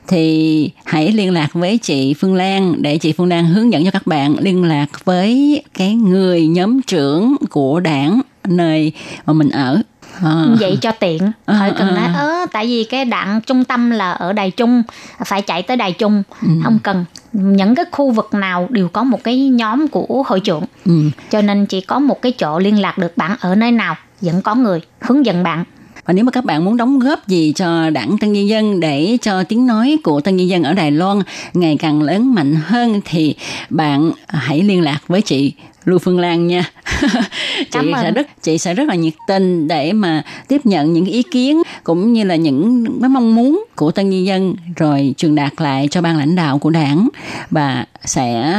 thì hãy liên lạc với chị Phương Lan để chị Phương Lan hướng dẫn cho các bạn liên lạc với cái người nhóm trưởng của đảng nơi mà mình ở. À.
vậy cho tiện
À,
khỏi cần
à.
nói ớ tại vì cái đặng trung tâm là ở đài trung phải chạy tới đài trung
Ừ.
không cần những cái khu vực nào đều có một cái nhóm của hội trưởng
Ừ.
cho nên chỉ có một cái chỗ liên lạc được bạn ở nơi nào vẫn có người hướng dẫn bạn
Và nếu mà các bạn muốn đóng góp gì cho đảng Tân Nhân Dân để cho tiếng nói của Tân Nhân Dân ở Đài Loan ngày càng lớn mạnh hơn thì bạn hãy liên lạc với chị Lưu Phương Lan nha. chị sẽ rất chị sẽ rất là nhiệt tình để mà tiếp nhận những ý kiến cũng như là những cái mong muốn của Tân Nhân Dân rồi truyền đạt lại cho ban lãnh đạo của đảng và sẽ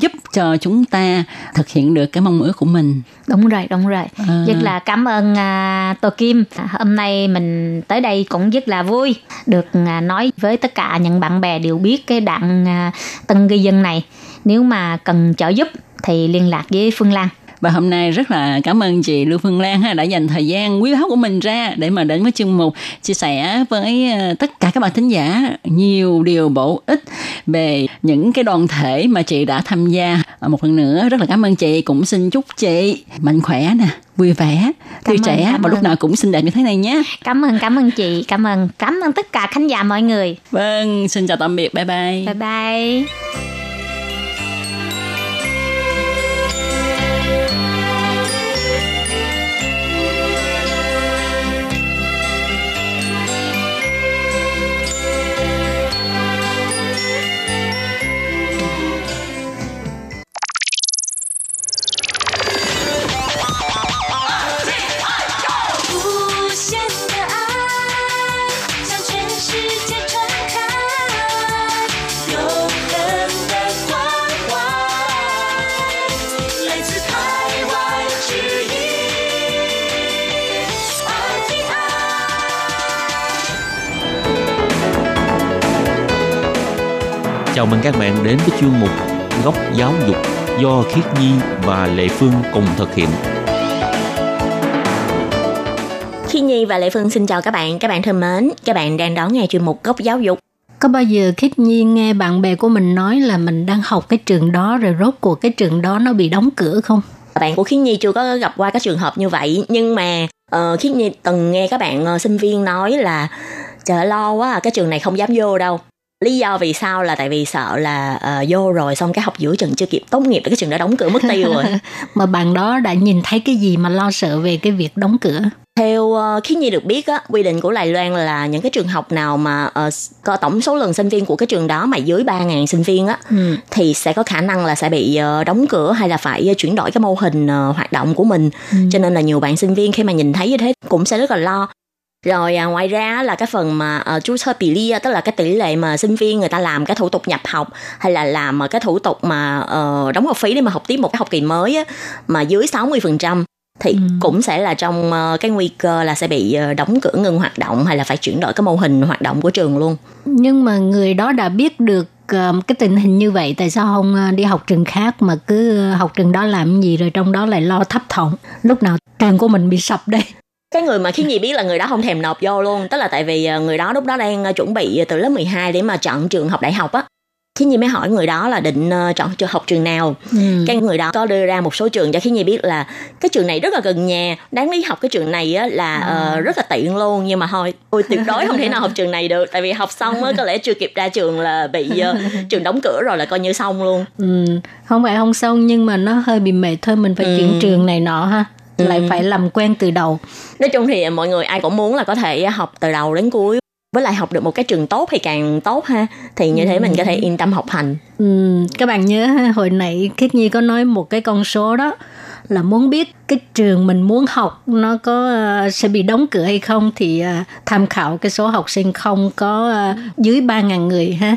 giúp cho chúng ta thực hiện được cái mong ước của mình.
đúng rồi đúng rồi
À.
rất là cảm ơn à, tô kim hôm nay mình tới đây cũng rất là vui được à, nói với tất cả những bạn bè đều biết cái đặng à, tân ghi dân này nếu mà cần trợ giúp thì liên lạc với phương lan
Và hôm nay rất là cảm ơn chị Lưu Phương Lan ha, đã dành thời gian quý báu của mình ra để mà đến với chương mục chia sẻ với ờ, tất cả các bạn thính giả nhiều điều bổ ích về những cái đoàn thể mà chị đã tham gia. Ờ, Một lần nữa rất là cảm ơn chị, cũng xin chúc chị mạnh khỏe nè, vui vẻ, tươi trẻ và lúc nào cũng xinh đẹp như thế này nhé.
cảm ơn cảm ơn chị cảm ơn cảm ơn tất cả khán giả mọi người
Vâng, xin chào tạm biệt, bye bye.
bye bye
Chào mừng các bạn đến với chuyên mục Góc giáo dục do Khiết Nhi và Lệ Phương cùng thực hiện.
Khi Nhi và Lệ Phương xin chào các bạn, các bạn thân mến, các bạn đang đón nghe chuyên mục Góc Giáo dục.
Có bao giờ Khiết Nhi nghe bạn bè của mình nói là mình đang học cái trường đó rồi rốt cuộc cái trường đó nó bị đóng cửa không?
Bạn của Khiết Nhi chưa có gặp qua các trường hợp như vậy, nhưng mà uh, Khiết Nhi từng nghe các bạn uh, sinh viên nói là trời lo quá, cái trường này không dám vô đâu lý do vì sao là tại vì sợ là uh, vô rồi xong cái học giữa trường chưa kịp tốt nghiệp cái trường đã đóng cửa mất tiêu rồi
mà bạn đó đã nhìn thấy cái gì mà lo sợ về cái việc đóng cửa
theo uh, Khiết Nhi được biết á, quy định của Đài Loan là những cái trường học nào mà uh, có tổng số lượng sinh viên của cái trường đó mà dưới 3.000 sinh viên á ừ. thì sẽ có khả năng là sẽ bị uh, đóng cửa hay là phải chuyển đổi cái mô hình uh, hoạt động của mình. Ừ. Cho nên là nhiều bạn sinh viên khi mà nhìn thấy như thế cũng sẽ rất là lo rồi à, ngoài ra là cái phần mà uh, chú sơ tỷ tức là cái tỷ lệ mà sinh viên người ta làm cái thủ tục nhập học hay là làm cái thủ tục mà uh, đóng học phí để mà học tiếp một cái học kỳ mới á, mà dưới 60% thì ừ. cũng sẽ là trong uh, cái nguy cơ là sẽ bị uh, đóng cửa ngừng hoạt động hay là phải chuyển đổi cái mô hình hoạt động của trường luôn.
Nhưng mà người đó đã biết được cái tình hình như vậy tại sao không đi học trường khác mà cứ học trường đó làm gì rồi trong đó lại lo thấp thỏm lúc nào trường của mình bị sập đây
cái người mà khiến gì biết là người đó không thèm nộp vô luôn tức là tại vì ờ, người đó lúc đó đang ờ, chuẩn bị từ lớp 12 để mà chọn trường học đại học á Khiến Nhi mới hỏi người đó là định uh, chọn trường học trường nào ừ. Cái người đó có đưa ra một số trường cho Khiến Nhi biết là Cái trường này rất là gần nhà Đáng lý học cái trường này á, là uh, rất là tiện luôn Nhưng mà thôi tôi tuyệt đối không thể nào học trường này được Tại vì học xong á, có lẽ chưa kịp ra trường là bị uh, trường đóng cửa rồi là coi như xong luôn
ừ. Không phải không xong nhưng mà nó hơi bị mệt thôi Mình phải ừ. chuyển trường này nọ ha ừ. lại phải làm quen từ đầu
nói chung thì mọi người ai cũng muốn là có thể học từ đầu đến cuối với lại học được một cái trường tốt thì càng tốt ha thì như ừ. thế mình có thể yên tâm học hành
ừ, các bạn nhớ hồi nãy khiết nhi có nói một cái con số đó là muốn biết cái trường mình muốn học nó có uh, sẽ bị đóng cửa hay không thì uh, tham khảo cái số học sinh không có uh, dưới 3.000 người ha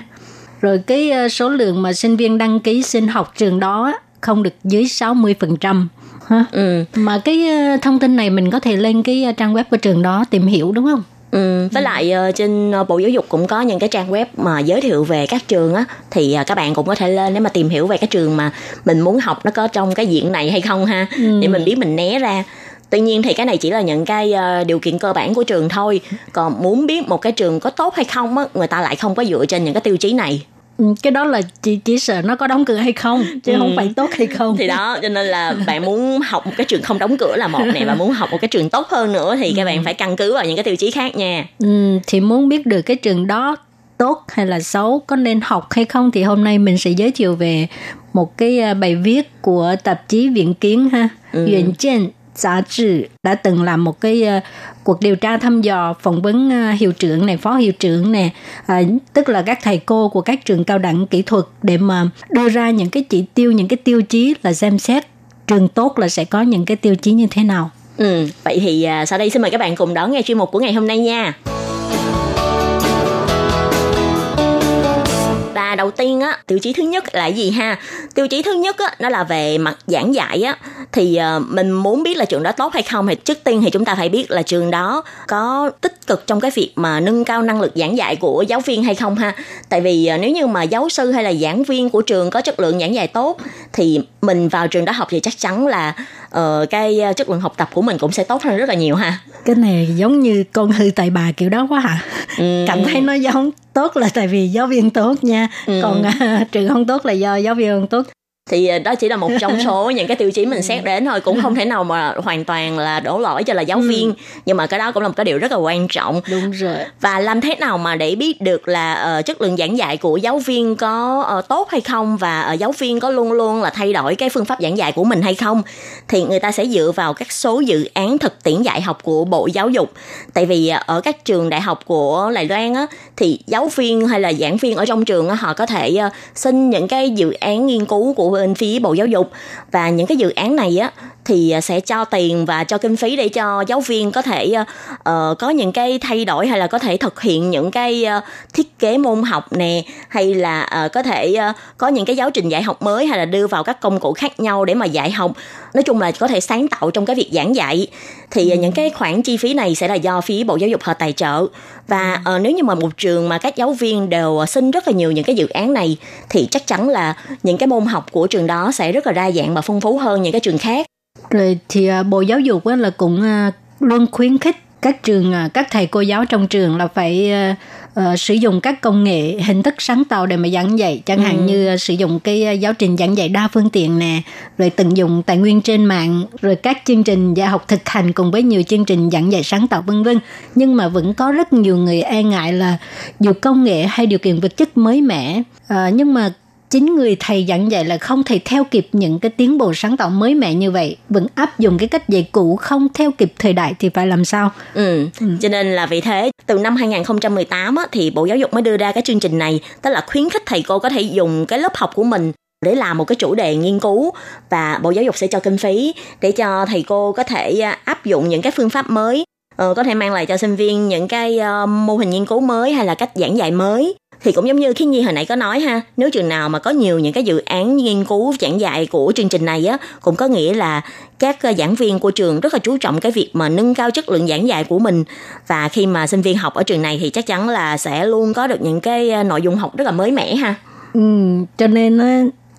rồi cái số lượng mà sinh viên đăng ký xin học trường đó không được dưới 60% ha? Ừ. mà cái ờ, thông tin này mình có thể lên cái ờ, trang web của trường đó tìm hiểu đúng không?
Ừ, với lại uh, trên uh, bộ giáo dục cũng có những cái trang web mà giới thiệu về các trường á. Thì uh, các bạn cũng có thể lên để mà tìm hiểu về cái trường mà mình muốn học nó có trong cái diện này hay không ha? Ừ. để mình biết mình né ra. Tuy nhiên thì cái này chỉ là những cái uh, điều kiện cơ bản của trường thôi. Còn muốn biết một cái trường có tốt hay không á người ta lại không có dựa trên những cái tiêu chí này.
Ừ, cái đó là chỉ chỉ sợ nó có đóng cửa hay không chứ ừ. không phải tốt hay không
thì đó cho nên là bạn muốn học một cái trường không đóng cửa là một này và muốn học một cái trường tốt hơn nữa thì ừ. các bạn phải căn cứ vào những cái tiêu chí khác nha
ừ, thì muốn biết được cái trường đó tốt hay là xấu có nên học hay không thì hôm nay mình sẽ giới thiệu về một cái à, bài viết của tạp chí Viện Kiến ha ừ. Yuan Jian 杂志 đã từng làm một cái uh, cuộc điều tra thăm dò phỏng vấn ờ, hiệu trưởng này phó hiệu trưởng nè à, tức là các thầy cô của các trường cao đẳng kỹ thuật để mà đưa ra những cái chỉ tiêu những cái tiêu chí là xem xét trường tốt là sẽ có những cái tiêu chí như thế nào.
Ừ vậy thì à, sau đây xin mời các bạn cùng đón nghe chuyên mục của ngày hôm nay nha. Đầu tiên á tiêu chí thứ nhất là gì ha? Tiêu chí thứ nhất á nó là về mặt giảng dạy á. Thì uh, mình muốn biết là trường đó tốt hay không thì trước tiên thì chúng ta phải biết là trường đó có tích cực trong cái việc mà nâng cao năng lực giảng dạy của giáo viên hay không ha? Tại vì uh, nếu như mà giáo sư hay là giảng viên của trường có chất lượng giảng dạy tốt thì mình vào trường đó học thì chắc chắn là uh, cái chất lượng học tập của mình cũng sẽ tốt hơn rất là nhiều ha
cái này giống như con hư tài bà kiểu đó quá hả ừ. cảm thấy nó giống tốt là tại vì giáo viên tốt nha ừ. còn uh, trường không tốt là do giáo viên không tốt
thì ờ, đó chỉ là một trong số những cái tiêu chí mình xét đến thôi. Cũng không thể nào mà hoàn toàn là đổ lỗi cho là giáo ừ. viên. Nhưng mà cái đó cũng là một cái điều rất là quan trọng.
Đúng rồi.
Và làm thế nào mà để biết được là uh, chất lượng giảng dạy của giáo viên có uh, tốt hay không? Và uh, giáo viên có luôn luôn là thay đổi cái phương pháp giảng dạy của mình hay không? Thì người ta sẽ dựa vào các số dự án thực tiễn dạy học của bộ giáo dục. Tại vì uh, ở các trường đại học của Đài Loan á thì giáo viên hay là giảng viên ở trong trường á họ có thể uh, xin những cái dự án nghiên cứu của bên phía Bộ Giáo dục. Và những cái dự án này á thì à, sẽ cho tiền và cho kinh phí để cho giáo viên có thể uh, có những cái thay đổi hay là có thể thực hiện những cái uh, thiết kế môn học nè hay là uh, có thể uh, có những cái giáo trình dạy học mới hay là đưa vào các công cụ khác nhau để mà dạy học. Nói chung là có thể sáng tạo trong cái việc giảng dạy. Thì uh, những cái khoản chi phí này sẽ là do phía bộ giáo dục họ tài trợ. Và uh, nếu như mà một trường mà các giáo viên đều xin rất là nhiều những cái dự án này thì chắc chắn là những cái môn học của trường đó sẽ rất là đa dạng và phong phú hơn những cái trường khác
rồi thì à, Bộ Giáo dục là cũng à, luôn khuyến khích các trường à, các thầy cô giáo trong trường là phải uh, sử dụng các công nghệ hình thức sáng tạo để mà giảng dạy chẳng hạn ừ. như sử dụng cái giáo trình giảng dạy đa phương tiện nè rồi tận dụng tài nguyên trên mạng rồi các chương trình dạy học thực hành cùng với nhiều chương trình giảng dạy sáng tạo vân vân nhưng mà vẫn có rất nhiều người e ngại là dù công nghệ hay điều kiện vật chất mới mẻ uh, nhưng mà chính người thầy giảng dạy là không thể theo kịp những cái tiến bộ sáng tạo mới mẻ như vậy vẫn áp dụng cái cách dạy cũ không theo kịp thời đại thì phải làm sao
ừ. ừ. cho nên là vì thế từ năm 2018 á, thì bộ giáo dục mới đưa ra cái chương trình này tức là khuyến khích thầy cô có thể dùng cái lớp học của mình để làm một cái chủ đề nghiên cứu và bộ giáo dục sẽ cho kinh phí để cho thầy cô có thể à, áp dụng những cái phương pháp mới uh, có thể mang lại cho sinh viên những cái uh, mô hình nghiên cứu mới hay là cách giảng dạy mới thì cũng giống như khi nhi hồi nãy có nói ha nếu trường nào mà có nhiều những cái dự án nghiên cứu giảng dạy của chương trình này á cũng có nghĩa là các ờ, giảng viên của trường rất là chú trọng cái việc mà nâng cao chất lượng giảng dạy của mình. Và khi mà sinh viên học ở trường này thì chắc chắn là sẽ luôn có được những cái ờ, nội dung học rất là mới mẻ ha.
Ừ, cho nên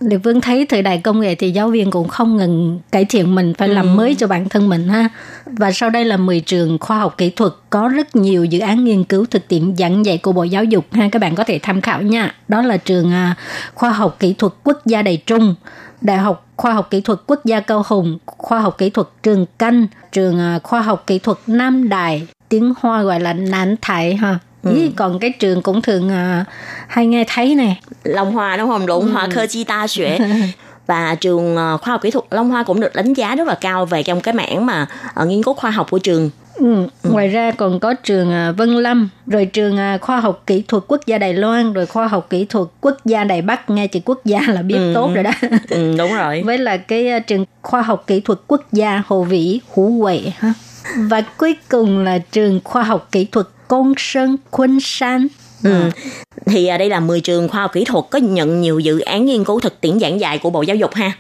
Lệ Vương thấy thời đại công nghệ thì giáo viên cũng không ngừng cải thiện mình phải ừ. làm mới cho bản thân mình ha. Và sau đây là 10 trường khoa học kỹ thuật có rất nhiều dự án nghiên cứu thực tiễn giảng dạy của Bộ Giáo dục ha các bạn có thể tham khảo nha. Đó là trường à, khoa học kỹ thuật quốc gia Đài Trung, Đại học Khoa học Kỹ thuật Quốc gia Cao Hùng, Khoa học Kỹ thuật Trường Canh, trường à, Khoa học Kỹ thuật Nam Đài, tiếng Hoa gọi là Nán Thái ha Ừ. còn cái trường cũng thường uh, hay nghe thấy nè
Long Hoa đúng không? Lũng ừ. Hoa Cơ Chi Ta Xuế và trường uh, khoa học kỹ thuật Long Hoa cũng được đánh giá rất là cao về trong cái mảng mà uh, nghiên cứu khoa học của trường.
Ừ. Ừ. Ngoài ra còn có trường Vân Lâm, rồi trường khoa học kỹ thuật quốc gia Đài Loan, rồi khoa học kỹ thuật quốc gia Đài Bắc, nghe chữ quốc gia là biết ừ. tốt rồi đó.
Ừ, đúng rồi.
Với là cái trường khoa học kỹ thuật quốc gia Hồ Vĩ, Hủ Huệ ha. Và cuối cùng là trường khoa học kỹ thuật Công Sơn Quân San.
Ừ. Thì à, đây là 10 trường khoa học kỹ thuật có nhận nhiều dự án nghiên cứu thực tiễn giảng dạy của Bộ Giáo dục ha.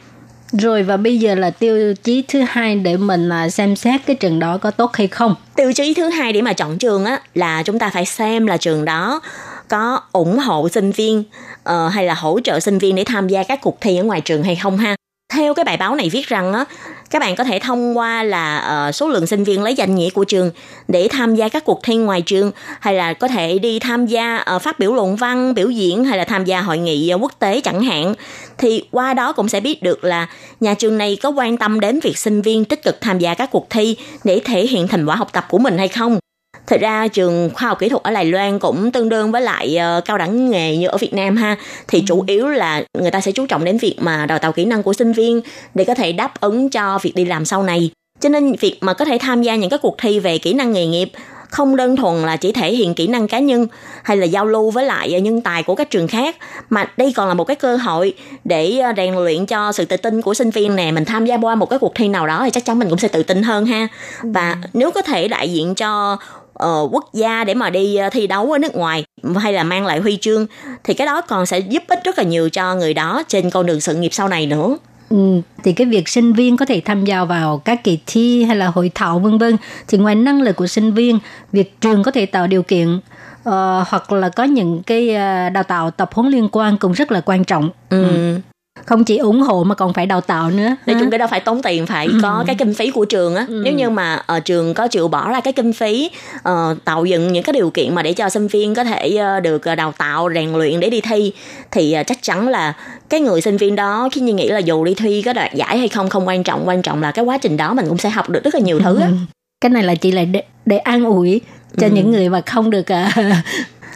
Rồi và bây giờ là tiêu chí thứ hai để mình à, xem xét cái trường đó có tốt hay không.
Tiêu chí thứ hai để mà chọn trường á là chúng ta phải xem là trường đó có ủng hộ sinh viên uh, hay là hỗ trợ sinh viên để tham gia các cuộc thi ở ngoài trường hay không ha theo cái bài báo này viết rằng á các bạn có thể thông qua là uh, số lượng sinh viên lấy danh nghĩa của trường để tham gia các cuộc thi ngoài trường hay là có thể đi tham gia uh, phát biểu luận văn biểu diễn hay là tham gia hội nghị uh, quốc tế chẳng hạn. Thì qua đó cũng sẽ biết được là nhà trường này có quan tâm đến việc sinh viên tích cực tham gia các cuộc thi để thể hiện thành quả học tập của mình hay không. Thật ra trường khoa học kỹ thuật ở Đài Loan cũng tương đương với lại uh, cao đẳng nghề như ở Việt Nam ha. Thì chủ ừ. yếu là người ta sẽ chú trọng đến việc mà đào tạo kỹ năng của sinh viên để có thể đáp ứng cho việc đi làm sau này. Cho nên việc mà có thể tham gia những cái cuộc thi về kỹ năng nghề nghiệp không đơn thuần là chỉ thể hiện kỹ năng cá nhân hay là giao lưu với lại nhân tài của các trường khác mà đây còn là một cái cơ hội để ờ, rèn luyện cho sự tự tin của sinh viên nè mình tham gia qua một cái cuộc thi nào đó thì chắc chắn mình cũng sẽ tự tin hơn ha và ừ. nếu có thể đại diện cho uh, quốc gia để mà đi uh, thi đấu ở nước ngoài hay là mang lại huy chương thì cái đó còn sẽ giúp ích rất là nhiều cho người đó trên con đường sự nghiệp sau này nữa.
Ừ, thì cái việc sinh viên có thể tham gia vào các kỳ thi hay là hội thảo vân vân thì ngoài năng lực của sinh viên việc trường có thể tạo điều kiện uh, hoặc là có những cái uh, đào tạo tập huấn liên quan cũng rất là quan trọng ừ. Ừ không chỉ ủng hộ mà còn phải đào tạo nữa
nói chung cái đó phải tốn tiền phải ừ. có cái kinh phí của trường á ừ. nếu như mà ở ờ, trường có chịu bỏ ra cái kinh phí uh, tạo dựng những cái điều kiện mà để cho sinh viên có thể uh, được đào tạo rèn luyện để đi thi thì uh, chắc chắn là cái người sinh viên đó khi như nghĩ là dù đi thi có đoạt giải hay không không quan trọng quan trọng là cái quá trình đó mình cũng sẽ học được rất là nhiều thứ á ừ.
cái này là chỉ là để, để an ủi cho ừ. những người mà không được uh...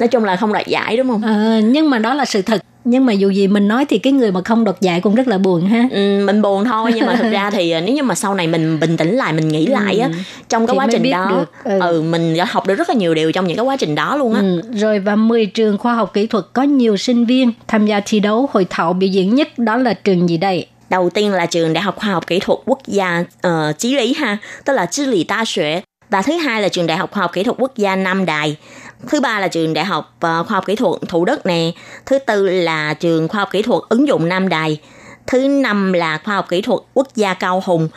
nói chung là không đoạt giải đúng không
à, nhưng mà đó là sự thật nhưng mà dù gì mình nói thì cái người mà không đoạt giải cũng rất là buồn ha
ừ, mình buồn thôi nhưng mà thực ra thì ờ, nếu như mà sau này mình bình tĩnh lại mình nghĩ lại á trong cái
Ừ. Thì
quá trình đó
được, ừ.
ừ. mình đã học được rất là nhiều điều trong những cái quá trình đó luôn á
Ừ, rồi và 10 trường khoa học kỹ thuật có nhiều sinh viên tham gia thi đấu hội thảo biểu diễn nhất đó là trường gì đây?
đầu tiên là trường đại học khoa học kỹ thuật quốc gia uh, chí lý ha tức là chí lý đa và thứ hai là trường đại học khoa học kỹ thuật quốc gia nam đài thứ ba là trường đại học ờ, khoa học kỹ thuật thủ đức nè. Thứ tư là trường khoa học kỹ thuật ứng dụng nam đài. Thứ năm là khoa học kỹ thuật quốc gia cao hùng.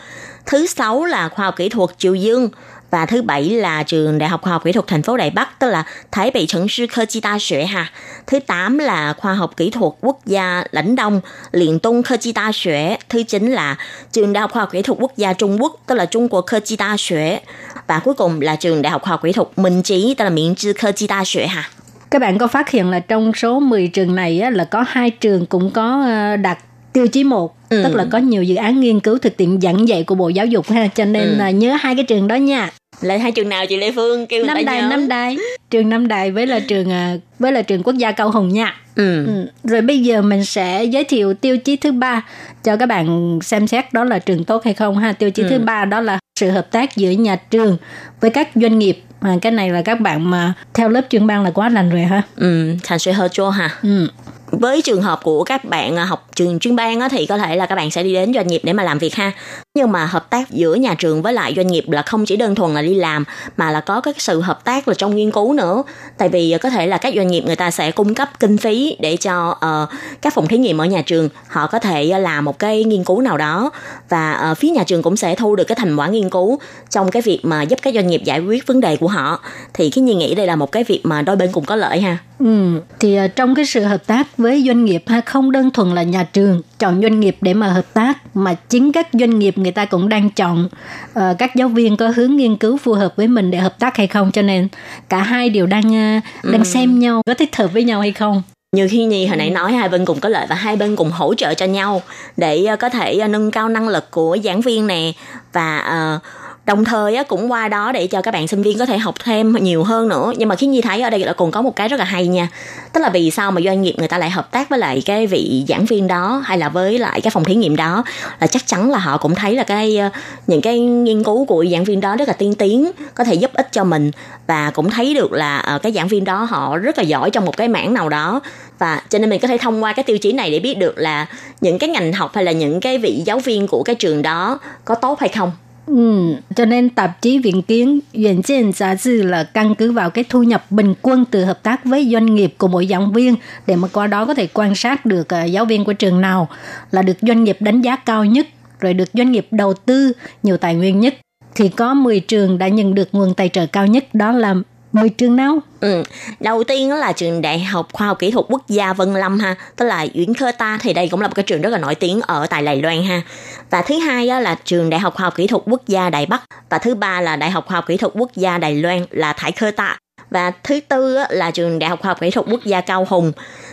Thứ sáu là khoa học kỹ thuật triều dương. Và thứ bảy là trường đại học khoa học kỹ thuật thành phố đài bắc, tức là thái bị trấn sư khơ chi ta xuệ ha thứ tám là khoa học kỹ thuật quốc gia lãnh đông, liền tung khơ chi ta xuệ. Thứ chín là trường đại học khoa học kỹ thuật quốc gia trung quốc, tức là trung quốc khơ chi ta xuệ. Và cuối cùng là trường Đại học Khoa học Kỹ thuật Minh Trí, tức là Miễn Trí 科 Chi Đa Xuế ha.
Các bạn có phát hiện là trong số 10 trường này á, là có hai trường cũng có ờ, đạt tiêu chí 1
Ừ.
tức là có nhiều dự án nghiên cứu thực tiễn giảng dạy của Bộ Giáo dục ha cho nên
Ừ.
là nhớ hai cái trường đó nha.
Là hai trường nào chị Lê Phương kêu
Năm Đài,
nhớ?
Năm Đài, trường Năm Đài với là trường à, với là trường Quốc gia Cao Hùng nha.
Ừ.
Ừ. Rồi bây giờ mình sẽ giới thiệu tiêu chí thứ ba cho các bạn xem xét đó là trường tốt hay không ha. Tiêu chí
Ừ.
thứ ba đó là sự hợp tác giữa nhà trường với các doanh nghiệp. À, cái này là các bạn mà theo lớp chuyên ban là quá lành rồi ha.
Ừ, thành sự hợp chô ha.
Ừ.
với trường hợp của các bạn học trường chuyên ban thì có thể là các bạn sẽ đi đến doanh nghiệp để mà làm việc ha nhưng mà hợp tác giữa nhà trường với lại doanh nghiệp là không chỉ đơn thuần là đi làm mà là có cái sự hợp tác là trong nghiên cứu nữa. Tại vì ờ, có thể là các doanh nghiệp người ta sẽ cung cấp kinh phí để cho uh, các phòng thí nghiệm ở nhà trường họ có thể ờ, làm một cái nghiên cứu nào đó. Và uh, phía nhà trường cũng sẽ thu được cái thành quả nghiên cứu trong cái việc mà giúp các doanh nghiệp giải quyết vấn đề của họ. Thì cái nhi nghĩ đây là một cái việc mà đôi bên cùng có lợi ha.
Ừ, thì uh, trong cái sự hợp tác với doanh nghiệp ha không đơn thuần là nhà trường chọn doanh nghiệp để mà hợp tác mà chính các doanh nghiệp người ta cũng đang chọn ờ, các giáo viên có hướng nghiên cứu phù hợp với mình để hợp tác hay không cho nên cả hai đều đang à, đang xem nhau có thích hợp với nhau hay không.
như khi nhi hồi nãy nói hai bên cùng có lợi và hai bên cùng hỗ trợ cho nhau để ờ, có thể nâng cao năng lực của giảng viên nè và ờ, đồng thời á, cũng qua đó để cho các bạn sinh viên có thể học thêm nhiều hơn nữa. Nhưng mà khi nhi thấy ở đây là còn có một cái rất là hay nha. Tức là vì sao mà doanh nghiệp người ta lại hợp tác với lại cái vị giảng viên đó hay là với lại cái phòng thí nghiệm đó? Là chắc chắn là họ cũng thấy là cái ờ, những cái nghiên cứu của giảng viên đó rất là tiên tiến có thể giúp ích cho mình. Và cũng thấy được là ờ, cái giảng viên đó họ rất là giỏi trong một cái mảng nào đó. Và cho nên mình có thể thông qua cái tiêu chí này để biết được là những cái ngành học hay là những cái vị giáo viên của cái trường đó có tốt hay không.
Ừ, cho nên tạp chí Viện Kiến Viện Trên Giá Dư là căn cứ vào cái thu nhập bình quân từ hợp tác với doanh nghiệp của mỗi giảng viên để mà qua đó có thể quan sát được à, giáo viên của trường nào là được doanh nghiệp đánh giá cao nhất rồi được doanh nghiệp đầu tư nhiều tài nguyên nhất. Thì có 10 trường đã nhận được nguồn tài trợ cao nhất đó là 10 trường nào?
Ừ. Đầu tiên đó là trường Đại học Khoa học Kỹ thuật Quốc gia Vân Lâm ha, tức là Uyển Khơ Ta thì đây cũng là một cái trường rất là nổi tiếng ở tại Đài Loan ha. Và thứ hai đó là trường Đại học Khoa học Kỹ thuật Quốc gia Đài Bắc và thứ ba là Đại học Khoa học Kỹ thuật Quốc gia Đài Loan là Thái Khơ Ta. Và thứ tư là trường Đại học Khoa học Kỹ thuật Quốc gia Cao Hùng.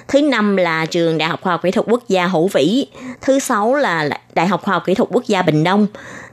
Thứ năm là trường Đại học Khoa học Kỹ thuật Quốc gia Hữu Vĩ. Thứ sáu là Đại học Khoa học Kỹ thuật Quốc gia Bình Đông.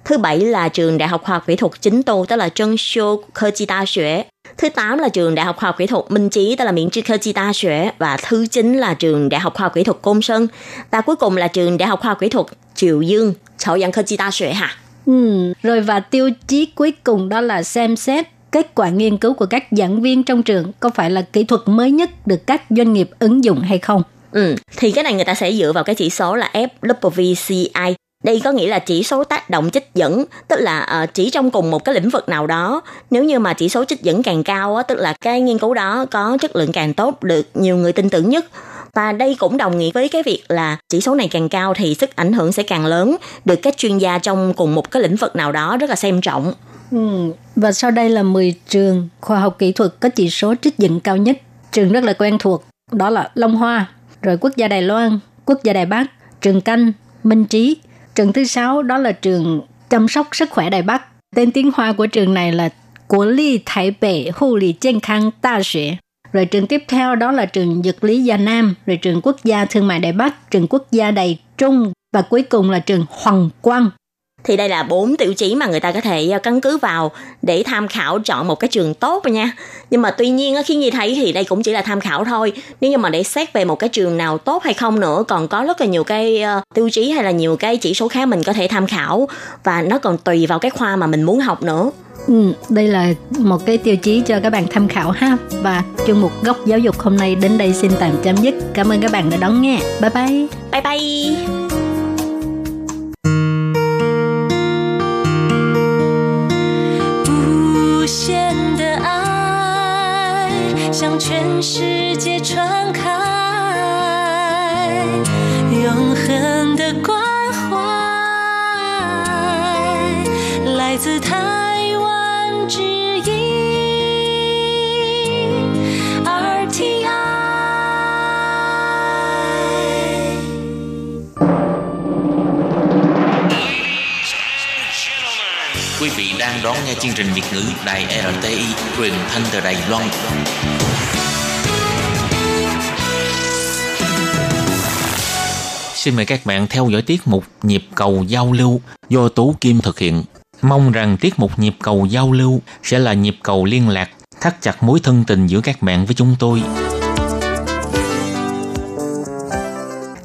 Thứ bảy là trường Đại học Khoa học Kỹ thuật Chính Tô, tức là Trân Siêu 科技 Đa Xuế. Thứ 8 là trường Đại học Khoa học Kỹ thuật Minh Chí, tức là Miễn Tri Khơ Chi Ta Xuế. Và thứ 9 là trường Đại học Khoa học Kỹ thuật Côn Sơn. Và cuối cùng là trường Đại học Khoa học Kỹ thuật Triều Dương, Chậu Giang Khơ Chi Ta Xuế hả?
Ừ, rồi và tiêu chí cuối cùng đó là xem xét kết quả nghiên cứu của các giảng viên trong trường có phải là kỹ thuật mới nhất được các doanh nghiệp ứng dụng hay không.
Ừ, thì cái này người ta sẽ dựa vào cái chỉ số là F WVCI đây có nghĩa là chỉ số tác động trích dẫn, tức là uh, chỉ trong cùng một cái lĩnh vực nào đó, nếu như mà chỉ số trích dẫn càng cao á, tức là cái nghiên cứu đó có chất lượng càng tốt, được nhiều người tin tưởng nhất. Và đây cũng đồng nghĩa với cái việc là chỉ số này càng cao thì sức ảnh hưởng sẽ càng lớn, được các chuyên gia trong cùng một cái lĩnh vực nào đó rất là xem trọng.
Ừ. Và sau đây là 10 trường khoa học kỹ thuật có chỉ số trích dẫn cao nhất. Trường rất là quen thuộc, đó là Long Hoa, rồi Quốc gia Đài Loan, Quốc gia Đài Bắc, trường Canh, Minh Trí. Trường thứ sáu đó là trường chăm sóc sức khỏe Đài Bắc. Tên tiếng Hoa của trường này là Quốc lý Thái Bệ Hô Khang Đa Xuế. Rồi trường tiếp theo đó là trường Dược lý Gia Nam, rồi trường Quốc gia Thương mại Đài Bắc, trường Quốc gia Đài Trung và cuối cùng là trường Hoàng Quang
thì đây là bốn tiêu chí mà người ta có thể ờ, căn cứ vào để tham khảo chọn một cái trường tốt nha. Nhưng mà tuy nhiên khi nhi thấy thì đây cũng chỉ là tham khảo thôi. Nếu như mà để xét về một cái trường nào tốt hay không nữa còn có rất là nhiều cái uh, tiêu chí hay là nhiều cái chỉ số khác mình có thể tham khảo. Và nó còn tùy vào cái khoa mà mình muốn học nữa.
Ừ, đây là một cái tiêu chí cho các bạn tham khảo ha. Và chuyên mục góc giáo dục hôm nay đến đây xin tạm chấm dứt. Cảm ơn các bạn đã đón nghe. Bye bye.
Bye bye
世界传开，永恒的关怀来自台湾之音 RTI。
Quý vị đang đón nghe chương trình Việt ngữ Đài RTI truyền thanh từ Đài Loan. Xin mời các bạn theo dõi tiết mục Nhịp cầu giao lưu do Tú Kim thực hiện. Mong rằng tiết mục Nhịp cầu giao lưu sẽ là nhịp cầu liên lạc, thắt chặt mối thân tình giữa các bạn với chúng tôi.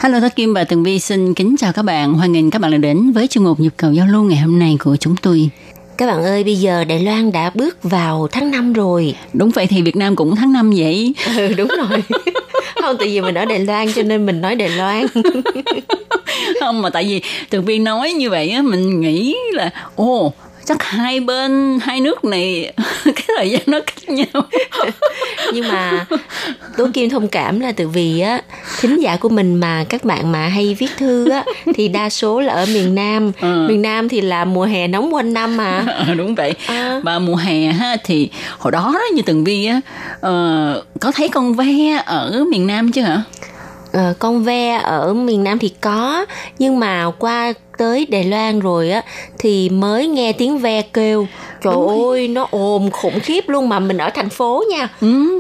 Hello, tôi Kim và Tường Vi xin kính chào các bạn. Hoan nghênh các bạn đã đến với chương mục nhịp cầu giao lưu ngày hôm nay của chúng tôi.
Các bạn ơi, bây giờ Đài Loan đã bước vào tháng 5 rồi.
Đúng vậy thì Việt Nam cũng tháng 5 vậy.
Ừ, đúng rồi. Không, tại vì mình ở Đài Loan cho nên mình nói Đài Loan.
Không mà tại vì Tường Vi nói như vậy á, mình nghĩ là ồ chắc hai bên hai nước này cái thời gian nó cách nhau
Nhưng mà Tố Kim thông cảm là từ vì á thính giả của mình mà các bạn mà hay viết thư á thì đa số là ở miền Nam.
Ừ.
Miền Nam thì là mùa hè nóng quanh năm mà.
Ờ, đúng vậy
À.
và mùa hè ha thì hồi đó đó như Tường Vi á ờ, có thấy con ve ở miền Nam chứ hả
Ờ, con ve ở miền Nam thì có nhưng mà qua tới Đài Loan rồi á thì mới nghe tiếng ve kêu. Trời ơi nó ồn khủng khiếp luôn mà mình ở thành phố nha.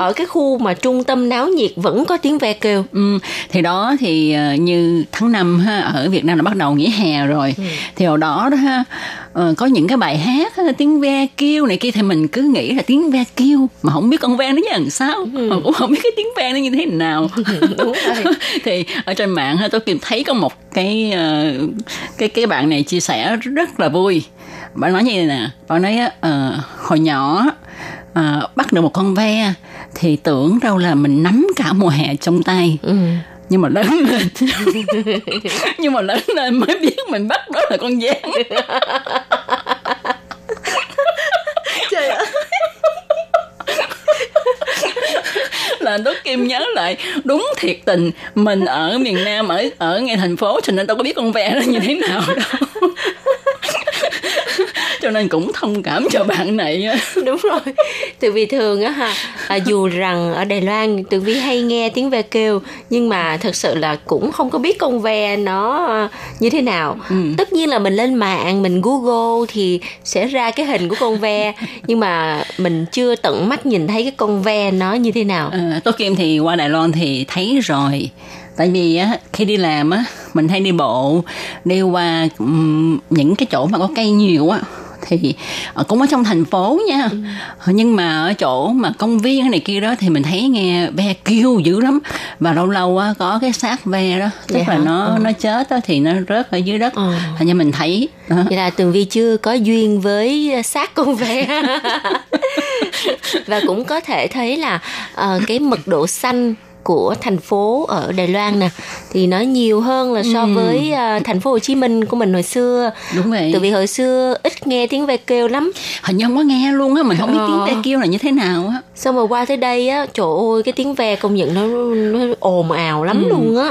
Ở cái khu mà trung tâm náo nhiệt vẫn có tiếng ve kêu.
Ừ, thì đó thì ờ, như tháng 5 ha ở Việt Nam là bắt đầu nghỉ hè rồi. Thì hồi đó đó ha ờ, có những cái bài hát ha, tiếng ve kêu này kia thì mình cứ nghĩ là tiếng ve kêu mà không biết con ve nó như làm sao. Mà cũng không biết cái tiếng ve nó như thế nào.
Đúng rồi.
Thì ở trên mạng tôi tìm thấy có một cái ờ, cái cái bạn này chia sẻ rất là vui. Bạn nói như này nè bạn nói á, ờ, hồi nhỏ ờ, bắt được một con ve thì tưởng đâu là mình nắm cả mùa hè trong tay.
Ừ.
nhưng mà lớn lên nhưng mà lớn lên mới biết mình bắt đó là con gián
trời ơi.
Là Tố Kim nhớ lại đúng thiệt tình mình ở miền Nam ở ở ngay thành phố cho nên đâu có biết con ve nó như thế nào đâu cho nên cũng thông cảm cho bạn này á.
đúng rồi. Từ vì thường á ha à, dù rằng ở Đài Loan từ vi hay nghe tiếng ve kêu nhưng mà thật sự là cũng không có biết con ve nó à, như thế nào. Tất nhiên là mình lên mạng mình google thì sẽ ra cái hình của con ve nhưng mà mình chưa tận mắt nhìn thấy cái con ve nó như thế nào.
Ờ, Tố Kim thì qua Đài Loan thì thấy rồi. Tại vì á khi đi làm á mình hay đi bộ đi qua ừm, những cái chỗ mà có cây nhiều á thì ờ, cũng ở trong thành phố nha. Ờ, nhưng mà ở chỗ mà công viên này kia đó thì mình thấy nghe ve kêu dữ lắm. Và lâu lâu á có cái xác ve đó. Tức
Vậy
là
hả?
nó nó chết đó thì nó rớt ở dưới đất.
Ờ.
hình như mình thấy đó.
vậy là tường vi chưa có duyên với xác con ve. Và cũng có thể thấy là ờ, cái mật độ xanh của thành phố ở Đài Loan nè. Thì nó nhiều hơn là so với ờ, thành phố Hồ Chí Minh của mình hồi xưa.
Đúng vậy.
Từ vì hồi xưa ít nghe tiếng ve kêu lắm.
Hình như không có nghe luôn á mình không biết
Ờ.
tiếng ve kêu là như thế nào á.
Xong rồi qua tới đây á trời ơi cái tiếng ve công nhận nó nó ồn ào lắm luôn á.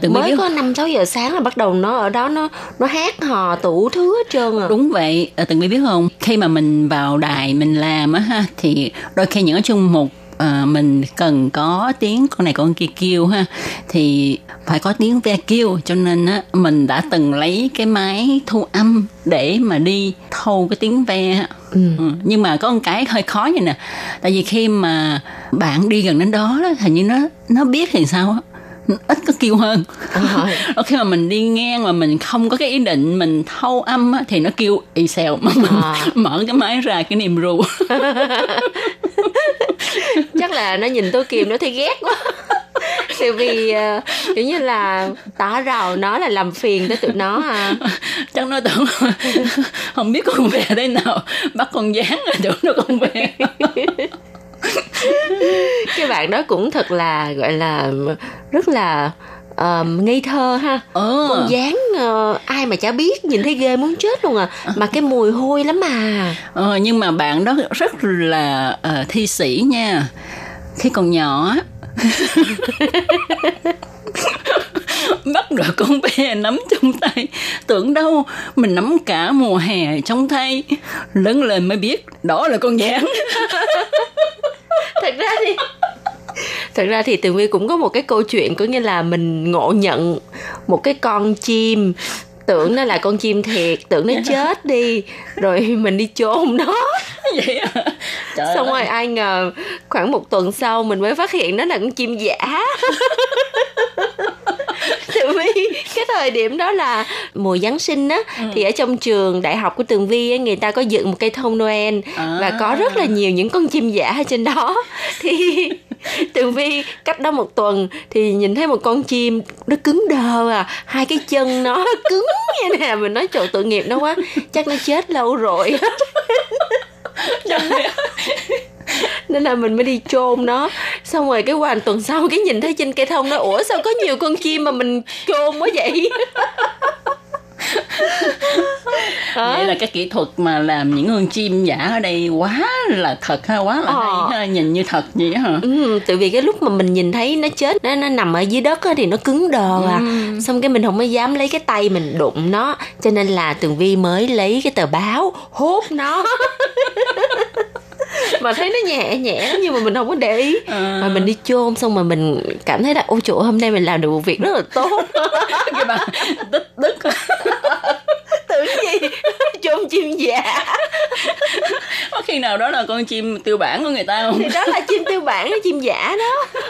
Từng biết
mới có năm sáu giờ sáng là bắt đầu nó ở đó nó nó hát hò tủ thứ hết trơn à.
Đúng vậy, à, từng biết không? Khi mà mình vào đài mình làm á ha thì đôi khi những cái chung mục à, mình cần có tiếng con này con kia kêu ha. Thì phải có tiếng ve kêu cho nên á mình đã từng lấy cái máy thu âm để mà đi thâu cái tiếng ve á. Ừ, nhưng mà có một cái hơi khó như nè. Tại vì khi mà bạn đi gần đến đó, đó hình như nó nó biết thì sao á. Ít có kêu hơn. Rồi khi mà mình đi ngang mà mình không có cái ý định mình thâu âm á, thì nó kêu y xèo. Mà mình
À.
mở cái máy ra cái niềm ru
chắc là nó nhìn tôi kìm nó thấy ghét quá. Tại vì ờ, kiểu như là tỏ rào nó là làm phiền tới tụi nó à.
Chắc nó tưởng không biết con về đây nào bắt con dán rồi tưởng nó con về
cái bạn đó cũng thật là gọi là rất là um, ngây thơ ha.
Ờ.
con dáng ờ, ai mà chả biết nhìn thấy ghê muốn chết luôn à. Mà cái mùi hôi lắm mà
Ờ, nhưng mà bạn đó rất là ờ, thi sĩ nha. Khi còn nhỏ bắt được con bé nắm trong tay. Tưởng đâu mình nắm cả mùa hè trong tay. Lớn lên mới biết đó là con gián
thật ra thì thật ra thì tường vi cũng có một cái câu chuyện có nghĩa là mình ngộ nhận một cái con chim. Tưởng nó là con chim thiệt tưởng nó chết đi rồi mình đi chôn nó.
Vậy à Trời
xong
ơi.
rồi ai ngờ khoảng một tuần sau mình mới phát hiện nó là con chim giả. Tường Vi cái thời điểm đó là mùa Giáng sinh á thì ở trong trường đại học của Tường Vi á, người ta có dựng một cây thông Noel và có rất là nhiều những con chim giả ở trên đó. Thì Tường Vi cách đó một tuần thì nhìn thấy một con chim nó cứng đờ à. Hai cái chân nó cứng như nè. Mình nói trời tội nghiệp nó quá. Chắc nó chết lâu rồi. Nên là mình mới đi chôn nó. Xong rồi cái một tuần sau cái nhìn thấy trên cây thông nó ủa sao có nhiều con chim mà mình chôn quá vậy
vậy là cái kỹ thuật mà làm những con chim giả ở đây quá là thật ha quá là
Ờ.
hay ha nhìn như thật vậy hả?
Ừ, tại vì cái lúc mà mình nhìn thấy nó chết nó nó nằm ở dưới đất á, thì nó cứng đờ à. Xong cái mình không có dám lấy cái tay mình đụng nó cho nên là tường vi mới lấy cái tờ báo hốt nó mà thấy nó nhẹ nhẹ nhưng mà mình không có để ý. Mà mình đi chôn xong mà mình cảm thấy là ôi chỗ hôm nay mình làm được một việc rất là tốt.
Cái bà tức tức.
Tưởng gì? Chôn chim giả
có khi nào đó là con chim tiêu bản của người ta không?
Thì đó là chim tiêu bản chim giả đó.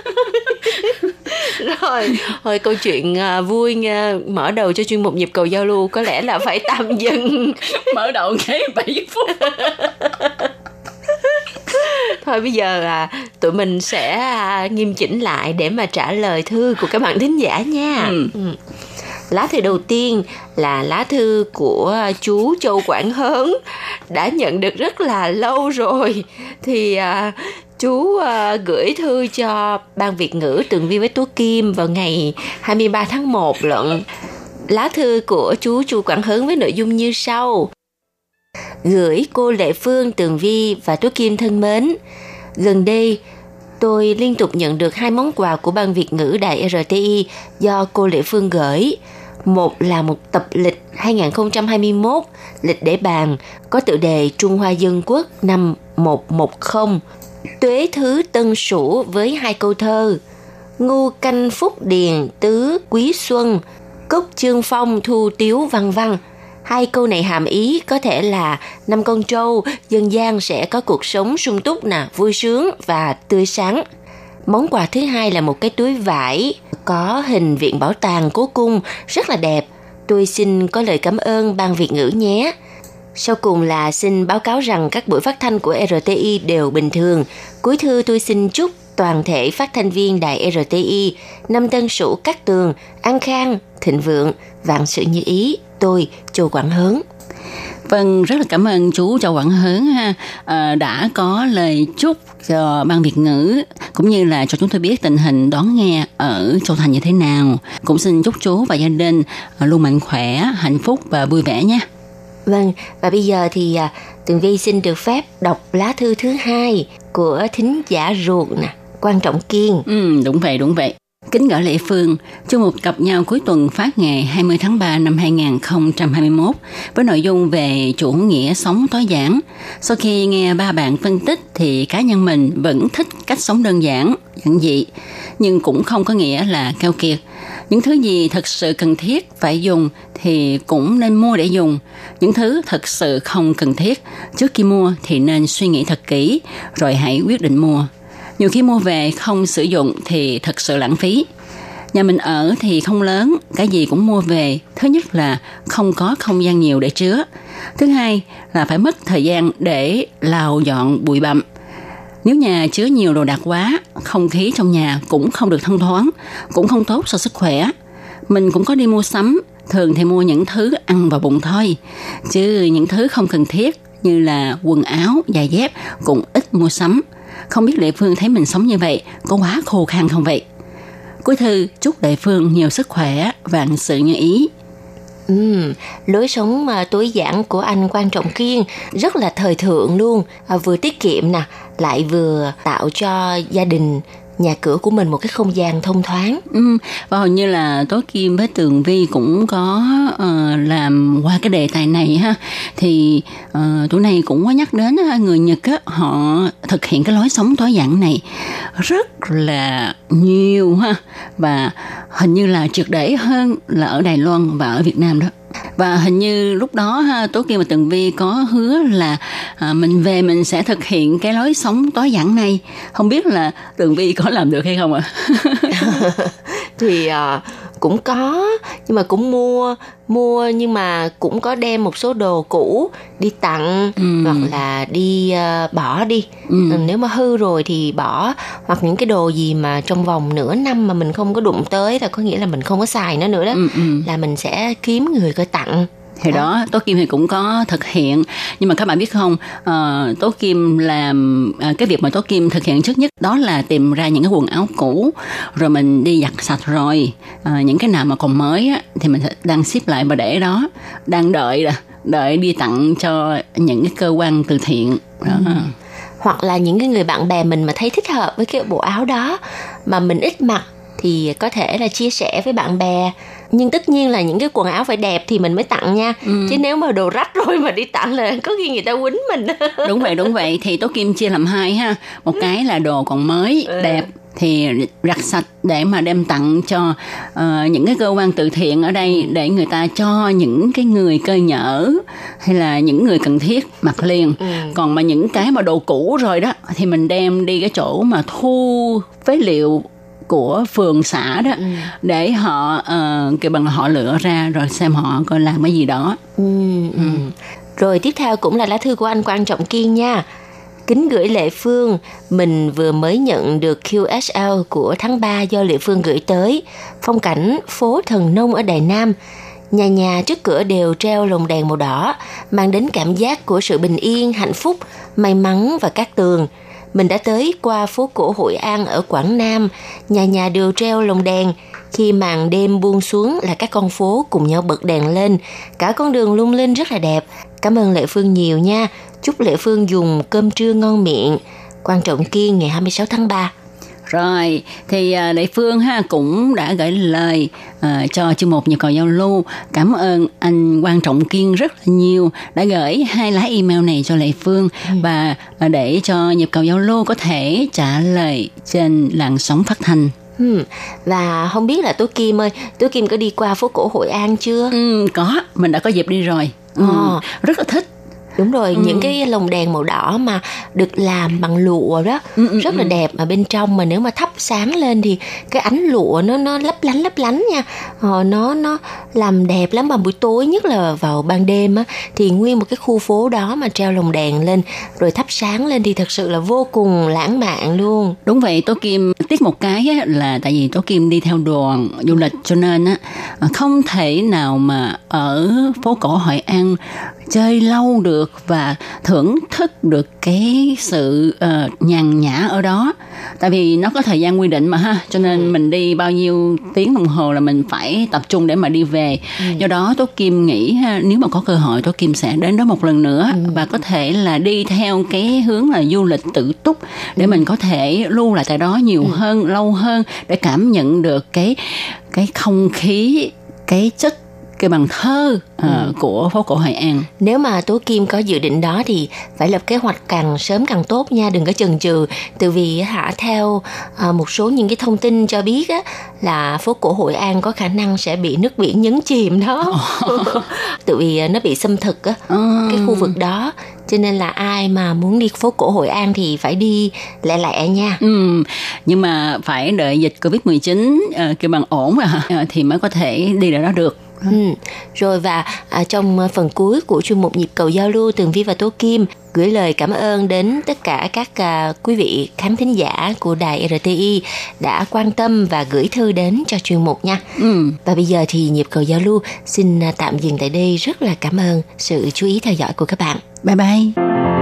Rồi thôi câu chuyện à, vui à, mở đầu cho chuyên mục nhịp cầu giao lưu có lẽ là phải tạm dừng.
Mở đầu cái 7 phút
thôi bây giờ à, tụi mình sẽ à, nghiêm chỉnh lại để mà trả lời thư của các bạn thính giả nha.
Ừ.
Ừ. lá thư đầu tiên là lá thư của chú Châu Quảng Hớn. Đã nhận được rất là lâu rồi. Thì à, chú à, gửi thư cho ban Việt ngữ Tường Vi với Tú Kim vào ngày 23 tháng 1 lận lá thư của chú Chu Quảng Hớn với nội dung như sau gửi cô Lệ Phương, Tường Vi và Tú Kim thân mến. Gần đây, tôi liên tục nhận được hai món quà của ban Việt ngữ Đài RTI do cô Lệ Phương gửi. Một là một tập lịch 2021, lịch để bàn, có tựa đề Trung Hoa Dân Quốc năm 110, Tuế Thứ Tân Sửu với hai câu thơ. Ngu canh phúc điền tứ quý xuân, cốc trương phong thu tiếu văn văn. Hai câu này hàm ý có thể là năm con trâu, dân gian sẽ có cuộc sống sung túc nè, vui sướng và tươi sáng. Món quà thứ hai là một cái túi vải có hình viện bảo tàng cố cung rất là đẹp. Tôi xin có lời cảm ơn ban Việt ngữ nhé. Sau cùng là xin báo cáo rằng các buổi phát thanh của RTI đều bình thường. Cuối thư tôi xin chúc toàn thể phát thanh viên đài RTI năm tân sửu cát tường, an khang, thịnh vượng, vạn sự như ý. Tôi, Châu Quảng Hớn.
Vâng, rất là cảm ơn chú Châu Quảng Hớn ha à, đã có lời chúc cho ban Việt ngữ cũng như là cho chúng tôi biết tình hình đón nghe ở Châu Thành như thế nào. Cũng xin chúc chú và gia đình à, luôn mạnh khỏe, hạnh phúc và vui vẻ nha.
Vâng, và bây giờ thì à, Tường Vi xin được phép đọc lá thư thứ hai của thính giả ruột nè, quan trọng kiên.
Ừ, đúng vậy, đúng vậy. Kính gửi Lệ Phương, chương mục gặp nhau cuối tuần phát ngày 20 tháng 3 năm 2021 với nội dung về chủ nghĩa sống tối giản. Sau khi nghe ba bạn phân tích thì cá nhân mình vẫn thích cách sống đơn giản, giản dị, nhưng cũng không có nghĩa là keo kiệt. Những thứ gì thật sự cần thiết phải dùng thì cũng nên mua để dùng. Những thứ thật sự không cần thiết, trước khi mua thì nên suy nghĩ thật kỹ rồi hãy quyết định mua. Nhiều khi mua về không sử dụng thì thật sự lãng phí. Nhà mình ở thì không lớn, cái gì cũng mua về. Thứ nhất là không có không gian nhiều để chứa. Thứ hai là phải mất thời gian để lau dọn bụi bặm. Nếu nhà chứa nhiều đồ đạc quá, không khí trong nhà cũng không được thông thoáng, cũng không tốt cho sức khỏe. Mình cũng có đi mua sắm, thường thì mua những thứ ăn vào bụng thôi, chứ những thứ không cần thiết như là quần áo, giày dép cũng ít mua sắm. Không biết Lệ Phương thấy mình sống như vậy có quá khô khan không vậy? Cuối thư chúc Lệ Phương nhiều sức khỏe, vạn sự như ý.
Ừ, lối sống mà tối giản của anh quan trọng kiên rất là thời thượng luôn à, vừa tiết kiệm nè lại vừa tạo cho gia đình nhà cửa của mình một cái không gian thông thoáng.
Ừ, và hầu như là tối Kim với Tường Vi cũng có uh, làm qua cái đề tài này ha. Thì uh, tụi này cũng có nhắc đến uh, người Nhật á, họ thực hiện cái lối sống tối giản này rất là nhiều ha và hình như là trượt để hơn là ở Đài Loan và ở Việt Nam đó và hình như lúc đó ha tố kim và tường vi có hứa là à, mình về mình sẽ thực hiện cái lối sống tối giản này. Không biết là tường vi có làm được hay không ạ?
Thì uh, cũng có nhưng mà cũng mua mua nhưng mà cũng có đem một số đồ cũ đi tặng ừ. hoặc là đi uh, bỏ đi ừ. nếu mà hư rồi thì bỏ hoặc những cái đồ gì mà trong vòng nửa năm mà mình không có đụng tới là có nghĩa là mình không có xài nó nữa đó ừ, ừ. là mình sẽ kiếm người coi tặng
thì đó tố kim thì cũng có thực hiện. Nhưng mà các bạn biết không uh, tố kim làm uh, cái việc mà tố kim thực hiện trước nhất đó là tìm ra những cái quần áo cũ rồi mình đi giặt sạch rồi. Uh, những cái nào mà còn mới á, thì mình sẽ đang ship lại và để đó. Đang đợi là đợi đi tặng cho những cái cơ quan từ thiện. Đó. Ừ.
Hoặc là những cái người bạn bè mình mà thấy thích hợp với cái bộ áo đó mà mình ít mặc thì có thể là chia sẻ với bạn bè nhưng tất nhiên là những cái quần áo phải đẹp thì mình mới tặng nha ừ. chứ nếu mà đồ rách rồi mà đi tặng là có khi người ta quýnh mình
đúng vậy đúng vậy thì tố kim chia làm hai ha một cái là đồ còn mới ừ. đẹp thì giặt sạch để mà đem tặng cho uh, những cái cơ quan từ thiện ở đây để người ta cho những cái người cơ nhở hay là những người cần thiết mặc liền ừ. còn mà những cái mà đồ cũ rồi đó thì mình đem đi cái chỗ mà thu phế liệu của phường xã đó ừ. để họ uh, kêu bằng họ lựa ra rồi xem họ coi làm cái gì đó ừ,
ừ. Ừ. rồi tiếp theo cũng là lá thư của anh quan trọng kiên nha kính gửi Lệ Phương, mình vừa mới nhận được QSL của tháng 3 do Lệ Phương gửi tới. Phong cảnh phố Thần Nông ở Đài Nam. Nhà nhà trước cửa đều treo lồng đèn màu đỏ, mang đến cảm giác của sự bình yên, hạnh phúc, may mắn và các tường – mình đã tới qua phố cổ Hội An ở Quảng Nam, nhà nhà đều treo lồng đèn. Khi màn đêm buông xuống là các con phố cùng nhau bật đèn lên, cả con đường lung linh rất là đẹp. Cảm ơn Lệ Phương nhiều nha. Chúc Lệ Phương dùng cơm trưa ngon miệng. Quan trọng kia ngày 26 tháng 3.
Rồi, thì à, Lệ Phương ha cũng đã gửi lời uh, cho chương mục nhật cầu giao lưu. Cảm ơn anh Quan Trọng Kiên rất là nhiều đã gửi hai lá email này cho Lệ Phương ừ. và uh, để cho nhật cầu giao lưu có thể trả lời trên làn sóng phát thanh.
Ừ. Và không biết là Tố Kim ơi, Tố Kim có đi qua phố cổ Hội An chưa?
Ừ, có, mình đã có dịp đi rồi. Ừ, ờ. Rất là thích
đúng rồi ừ. những cái lồng đèn màu đỏ mà được làm bằng lụa đó ừ, ừ, rất là ừ. đẹp mà bên trong mà nếu mà thắp sáng lên thì cái ánh lụa nó nó lấp lánh lấp lánh nha ờ, nó nó làm đẹp lắm vào buổi tối nhất là vào ban đêm á thì nguyên một cái khu phố đó mà treo lồng đèn lên rồi thắp sáng lên thì thật sự là vô cùng lãng mạn luôn
đúng vậy tố kim tiếc một cái á, là tại vì tố kim đi theo đoàn du lịch cho nên á không thể nào mà ở phố cổ hội an chơi lâu được và thưởng thức được cái sự uh, nhàn nhã ở đó tại vì nó có thời gian quy định mà ha cho nên ừ. mình đi bao nhiêu tiếng đồng hồ là mình phải tập trung để mà đi về ừ. do đó tố kim nghĩ ha, nếu mà có cơ hội tố kim sẽ đến đó một lần nữa ừ. và có thể là đi theo cái hướng là du lịch tự túc để ừ. mình có thể lưu lại tại đó nhiều ừ. hơn lâu hơn để cảm nhận được cái cái không khí cái chất cái bằng thơ uh, ừ. của phố cổ Hội An.
Nếu mà Tố Kim có dự định đó thì phải lập kế hoạch càng sớm càng tốt nha, đừng có chần chừ. Từ vì hả theo uh, một số những cái thông tin cho biết á là phố cổ Hội An có khả năng sẽ bị nước biển nhấn chìm đó. tự vì nó bị xâm thực á
À.
cái khu vực đó cho nên là ai mà muốn đi phố cổ Hội An thì phải đi lẹ lẹ nha
Ừ, nhưng mà phải đợi dịch Covid-19 uh, kêu bằng ổn rồi hả? Ờ, thì mới có thể đi đến đó được.
Ừ. Rồi và à, trong phần cuối của chuyên mục nhịp cầu giao lưu Tường Vi và Tố Kim gửi lời cảm ơn đến tất cả các à, quý vị khán thính giả của đài RTI đã quan tâm và gửi thư đến cho chuyên mục nha.
Ừ.
Và bây giờ thì nhịp cầu giao lưu xin à, tạm dừng tại đây rất là cảm ơn sự chú ý theo dõi của các bạn.
Bye bye.